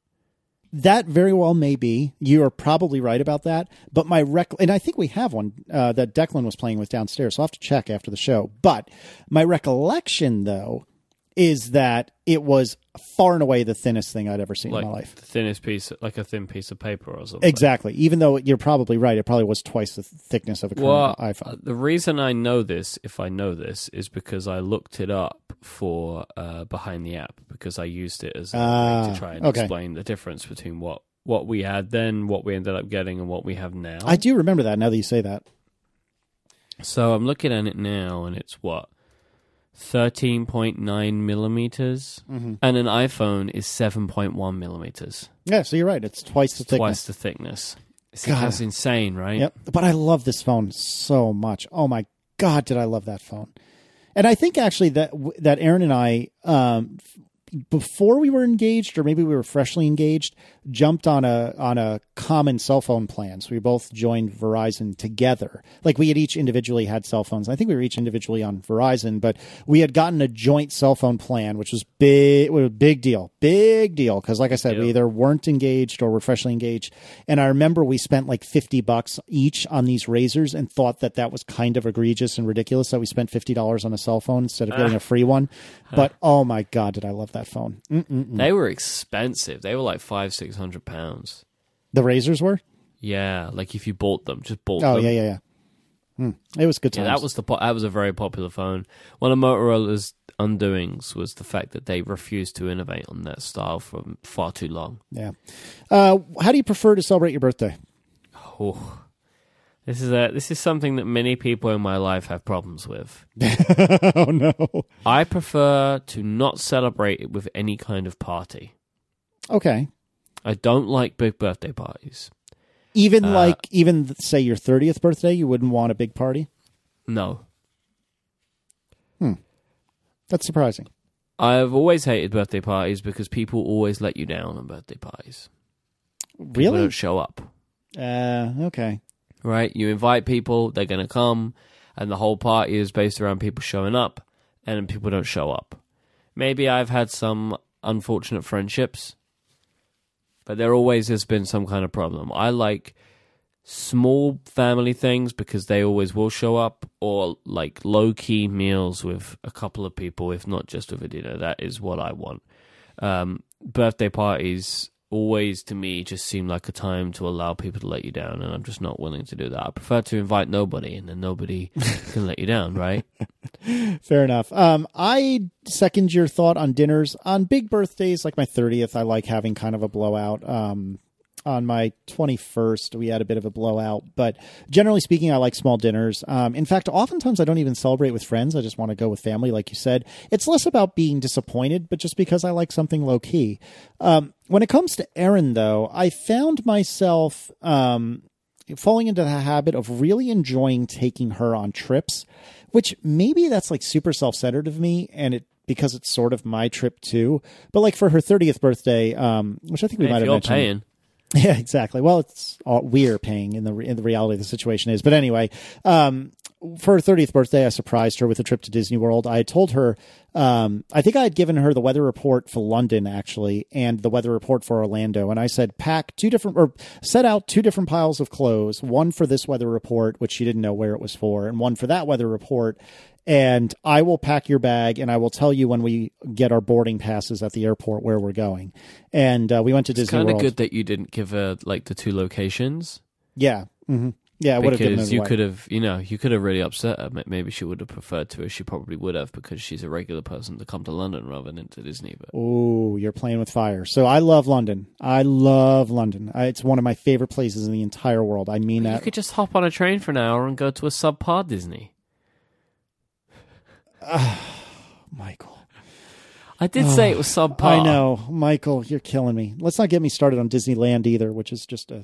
That very well may be. You are probably right about that. But my rec and I think we have one uh, that Declan was playing with downstairs. So I'll have to check after the show. But my recollection, though, is that it was far and away the thinnest thing I'd ever seen like in my life. The thinnest piece, like a thin piece of paper or something. Exactly. Even though you're probably right, it probably was twice the thickness of a current well, iPhone. The reason I know this, if I know this, is because I looked it up for uh, behind the app because I used it as a uh, way to try and okay. explain the difference between what what we had then, what we ended up getting, and what we have now. I do remember that now that you say that. So I'm looking at it now, and it's what 13.9 millimeters, mm-hmm. and an iPhone is 7.1 millimeters. Yeah, so you're right. It's twice the thickness. Twice the thickness. It's, that's insane, right? Yep. But I love this phone so much. Oh my god, did I love that phone? And I think actually that that Erin and I um, before we were engaged or maybe we were freshly engaged jumped on a on a common cell phone plan. So we both joined verizon together. Like we had each individually had cell phones. I think we were each individually on verizon but we had gotten a joint cell phone plan which was big was big deal big deal. Because like i said we either weren't engaged or were freshly engaged. And i remember we spent like 50 bucks each on these Razrs and thought that that was kind of egregious and ridiculous that we spent $50 on a cell phone instead of getting ah. a free one. But oh my god did i love that phone. Mm-mm-mm. They were expensive. They were like five, six hundred pounds. The Razrs were. Yeah, like if you bought them, just bought oh, them. yeah, yeah, yeah. Hmm. It was good times. Yeah, that was the that was a very popular phone. One of Motorola's undoings was the fact that they refused to innovate on that style for far too long. Yeah. Uh, how do you prefer to celebrate your birthday? Oh, this is a this is something that many people in my life have problems with. oh no. I prefer to not celebrate it with any kind of party. Okay. I don't like big birthday parties. Even uh, like even say your 30th birthday, you wouldn't want a big party? No. Hmm. That's surprising. I've always hated birthday parties because people always let you down on birthday parties. Really? People don't show up. Uh, okay right? You invite people, they're going to come, and the whole party is based around people showing up, and people don't show up. Maybe I've had some unfortunate friendships, but there always has been some kind of problem. I like small family things because they always will show up, or like low key meals with a couple of people, if not just with a dinner. That is what I want. Um, birthday parties always to me just seem like a time to allow people to let you down and I'm just not willing to do that. I prefer to invite nobody and then nobody can let you down, right? Fair enough. Um, I second your thought on dinners. On big birthdays like my 30th, I like having kind of a blowout. Um, on my 21st. We had a bit of a blowout, but generally speaking, I like small dinners. Um, in fact, oftentimes I don't even celebrate with friends. I just want to go with family, like you said. It's less about being disappointed, but just because I like something low key. Um, when it comes to Erin, though, I found myself um, falling into the habit of really enjoying taking her on trips, which maybe that's like super self centered of me, and it because it's sort of my trip too. But like for her 30th birthday, um, which I think we If might have mentioned. paying. Yeah, exactly. Well, it's all we're paying in the in the reality of the situation is. But anyway, um, for her 30th birthday, I surprised her with a trip to Disney World. I told her, um, I think I had given her the weather report for London actually, and the weather report for Orlando, and I said pack two different or set out two different piles of clothes, one for this weather report, which she didn't know where it was for, and one for that weather report. And I will pack your bag, and I will tell you when we get our boarding passes at the airport where we're going. And uh, we went to It's Disney kind of good that you didn't give her like the two locations Yeah. hmm Yeah, would have because you could have, you know, you could have really upset her. Maybe she would have preferred to, as she probably would have, because she's a regular person to come to London rather than to Disney. But Oh, you're playing with fire. So I love London. I love London. I, it's one of my favorite places in the entire world. I mean you that. could just hop on a train for an hour and go to a subpar Disney. Michael. I did say it was subpar. I know, Michael. You're killing me. Let's not get me started on Disneyland either, which is just a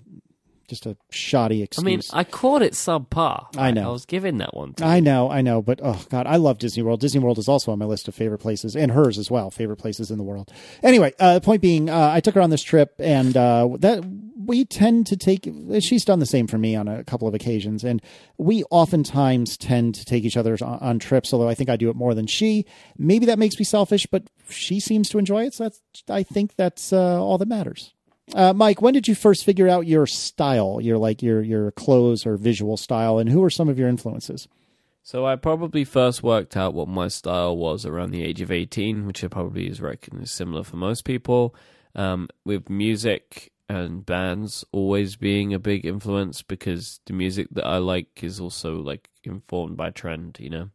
just a shoddy experience. I excuse. mean, I called it subpar. I know. I was giving that one. To I know, I know, but oh god, I love Disney World. Disney World is also on my list of favorite places, and hers as well, favorite places in the world. Anyway, uh, the point being, uh, I took her on this trip, and uh, that we tend to take. She's done the same for me on a couple of occasions, and we oftentimes tend to take each other on, on trips. Although I think I do it more than she. Maybe that makes me selfish, but she seems to enjoy it, so that's. I think that's uh, all that matters. Uh, Myke, when did you first figure out your style, your like your your clothes or visual style, and who are some of your influences? So I probably first worked out what my style was around the age of 18, which I probably is reckoned is similar for most people. Um, with music and bands always being a big influence because the music that I like is also like informed by trend, you know.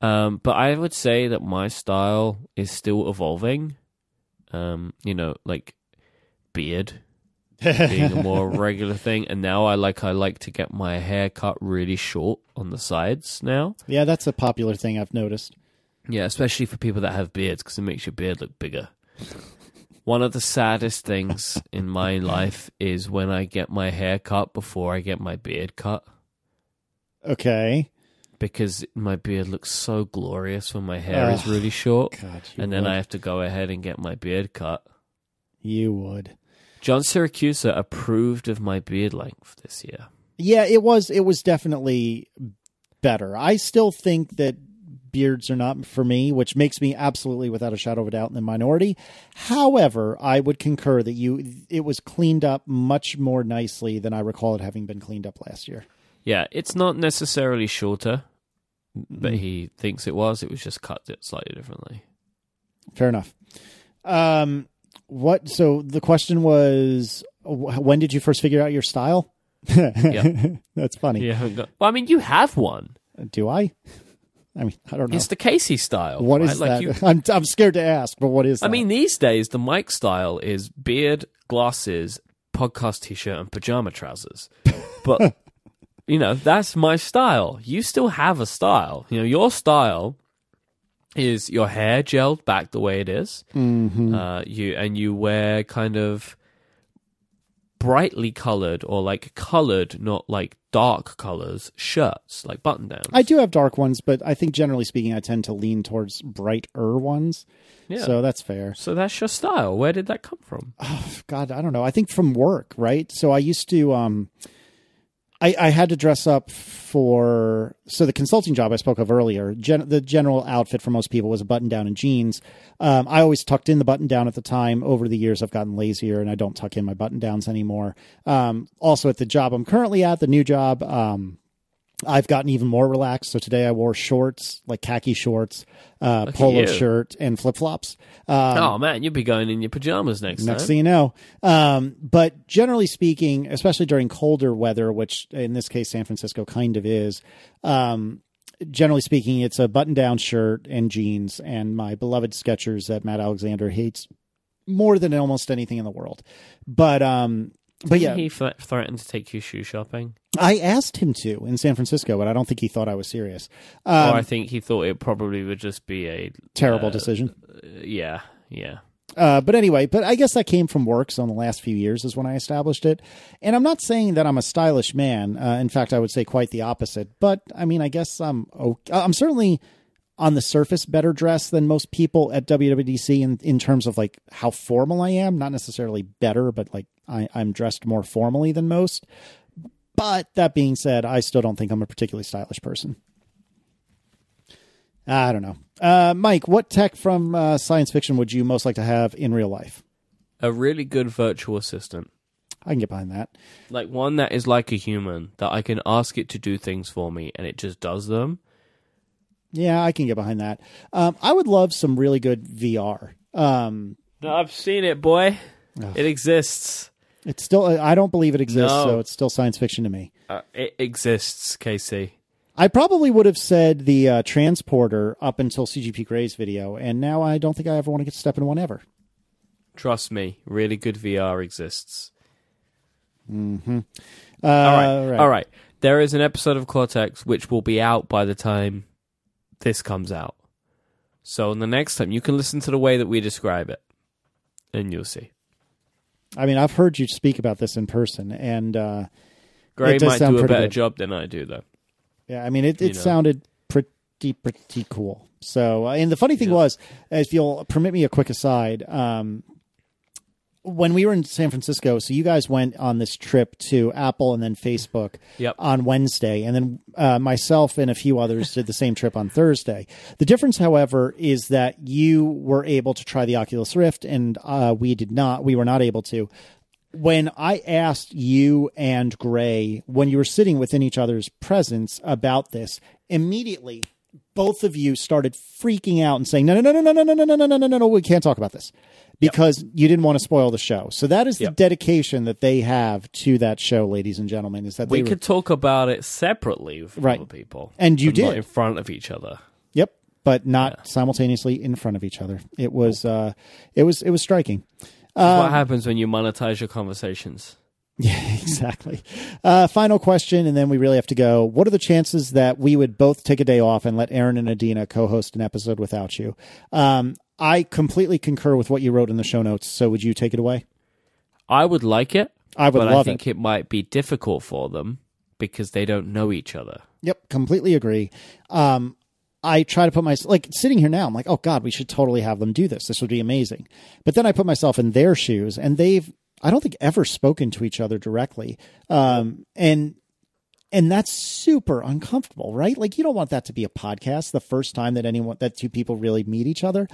Um, but I would say that my style is still evolving. Um, you know, like beard being a more regular thing, and now I like I like to get my hair cut really short on the sides now. Yeah, that's a popular thing I've noticed. Yeah, especially for people that have beards because it makes your beard look bigger. One of the saddest things in my life is when I get my hair cut before I get my beard cut Okay. because my beard looks so glorious when my hair is oh, really short. God, And then would. I have to go ahead and get my beard cut. You would. John Siracusa approved of my beard length this year. Yeah, it was it was definitely better. I still think that beards are not for me, which makes me absolutely without a shadow of a doubt in the minority. However, I would concur that you it was cleaned up much more nicely than I recall it having been cleaned up last year. Yeah, it's not necessarily shorter, but Mm-hmm. he thinks it was. It was just cut it slightly differently. Fair enough. Um what so the question was when did you first figure out your style? Yeah. That's funny. Yeah. Well, I mean, you have one. Do I? I mean, I don't know. It's the Casey style. What right? is like that? You, I'm I'm scared to ask, but what is that? I mean, these days the Myke style is beard, glasses, podcast t-shirt, and pajama trousers. But you know, that's my style. You still have a style. You know, your style is your hair gelled back the way it is. Mhm. Uh, you and you wear kind of brightly colored or like colored, not like dark colors shirts, like button downs. I do have dark ones, but I think generally speaking, I tend to lean towards brighter ones. Yeah. So that's fair. So that's your style. Where did that come from? Oh, God, I don't know. I think from work, right? So I used to, um, I, I had to dress up for so the consulting job I spoke of earlier. Gen, the general outfit for most people was a button down and jeans. Um, I always tucked in the button down at the time. Over the years, I've gotten lazier and I don't tuck in my button downs anymore. Um, also, at the job I'm currently at, the new job, um, I've gotten even more relaxed. So today I wore shorts, like khaki shorts, uh, polo you. shirt, and flip flops. Um, oh man, you'll be going in your pajamas next, Next time. thing you know. Um, but generally speaking, especially during colder weather, which in this case San Francisco kind of is, um, generally speaking, it's a button down shirt and jeans and my beloved Skechers that Matt Alexander hates more than almost anything in the world. But um, but yeah, he th- threatened to take you shoe shopping. I asked him to in San Francisco, but I don't think he thought I was serious. or Um, I think he thought it probably would just be a terrible uh, decision. Yeah, yeah. Uh, but anyway, but I guess that came from works on the last few years is when I established it. And I'm not saying that I'm a stylish man. Uh, in fact, I would say quite the opposite. But I mean, I guess I'm okay. I'm certainly on the surface better dressed than most people at WWDC in, in terms of like how formal I am. Not necessarily better, but like I, I'm dressed more formally than most. But that being said, I still don't think I'm a particularly stylish person. I don't know. Uh, Myke, what tech from uh, science fiction would you most like to have in real life? A really good virtual assistant. I can get behind that. Like one that is like a human, that I can ask it to do things for me and it just does them. Yeah, I can get behind that. Um, I would love some really good VR. Um, No, I've seen it, boy. It exists. It's still, I don't believe it exists, No. so it's still science fiction to me. Uh, it exists, Casey. I probably would have said the uh, transporter up until CGP Grey's video, and now I don't think I ever want to get to step in one ever. Trust me, really good VR exists. Uh, All right. All right. There is an episode of Cortex which will be out by the time this comes out. So the next time you can listen to the way that we describe it and you'll see. I mean, I've heard you speak about this in person, and uh, Grey It does might sound do a better good. job than I do though. Yeah, I mean, it, it know. sounded pretty, pretty cool. So, uh, and the funny thing was, if you'll permit me a quick aside, um, when we were in San Francisco, so you guys went on this trip to Apple and then Facebook Yep. on Wednesday, and then uh, myself and a few others did the same trip on Thursday. The difference, however, is that you were able to try the Oculus Rift, and uh, we did not. We were not able to when I asked you and Grey when you were sitting within each other's presence about this, immediately both of you started freaking out and saying, "No, no, no, no, no, no, no, no, no, no, no, no, no, we can't talk about this." Because you didn't want to spoil the show. So that is the Yep. dedication that they have to that show, ladies and gentlemen, is that We were- could talk about it separately Right. other people. And you did. in front of each other. Yep, but not simultaneously in front of each other. It was uh it was it was striking. What happens when you monetize your conversations. Yeah, exactly. Uh, final question, and then we really have to go. What are the chances that we would both take a day off and let Erin and Adina co-host an episode without you? Um, I completely concur with what you wrote in the show notes. So would you take it away? I would like it, I would but love I think it. might be difficult for them because they don't know each other. Yep, completely agree. Um, I try to put myself like sitting here now. I'm like, oh God, we should totally have them do this. This would be amazing. But then I put myself in their shoes, and they've I don't think ever spoken to each other directly. Um, and and that's super uncomfortable, right? Like you don't want that to be a podcast the first time that anyone that two people really meet each other.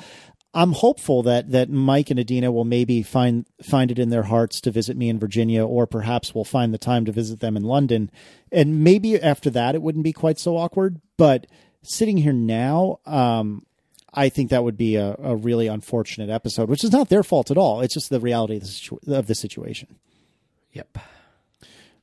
I'm hopeful that that Myke and Adina will maybe find find it in their hearts to visit me in Virginia, or perhaps we'll find the time to visit them in London. And maybe after that, it wouldn't be quite so awkward. But sitting here now, um, I think that would be a, a really unfortunate episode, which is not their fault at all. It's just the reality of the, situ- of the situation. Yep.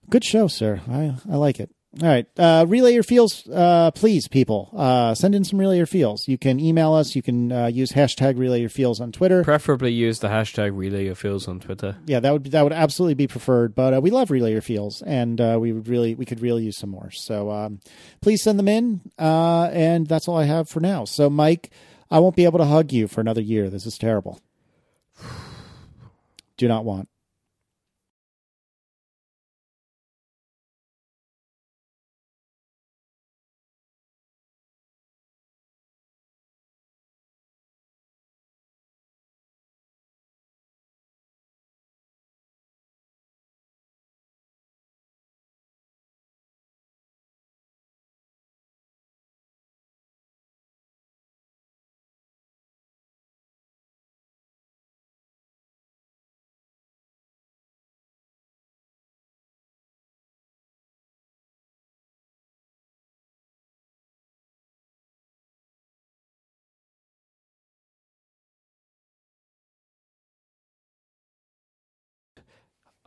Good show, sir. I, I like it. All right. Uh, relay your feels, uh, please, people. Uh, send in some relay your feels. You can email us. You can uh, use hashtag relay your feels on Twitter. Preferably use the hashtag relay your feels on Twitter. Yeah, that would that would absolutely be preferred. But uh, we love relay your feels, and uh, we would really we could really use some more. So um, please send them in, uh, and that's all I have for now. So Myke, I won't be able to hug you for another year. This is terrible. Do not want.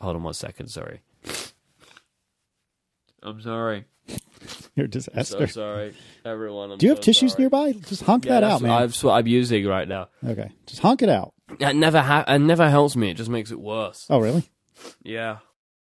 Hold on one second. Sorry. I'm sorry. You're a So disaster. sorry, everyone. I'm Do you have tissues sorry. nearby? Just honk Yeah, that out, man. that's what I'm using right now. Okay, just honk it out. It never ha- it never helps me. It just makes it worse. Oh, really? Yeah.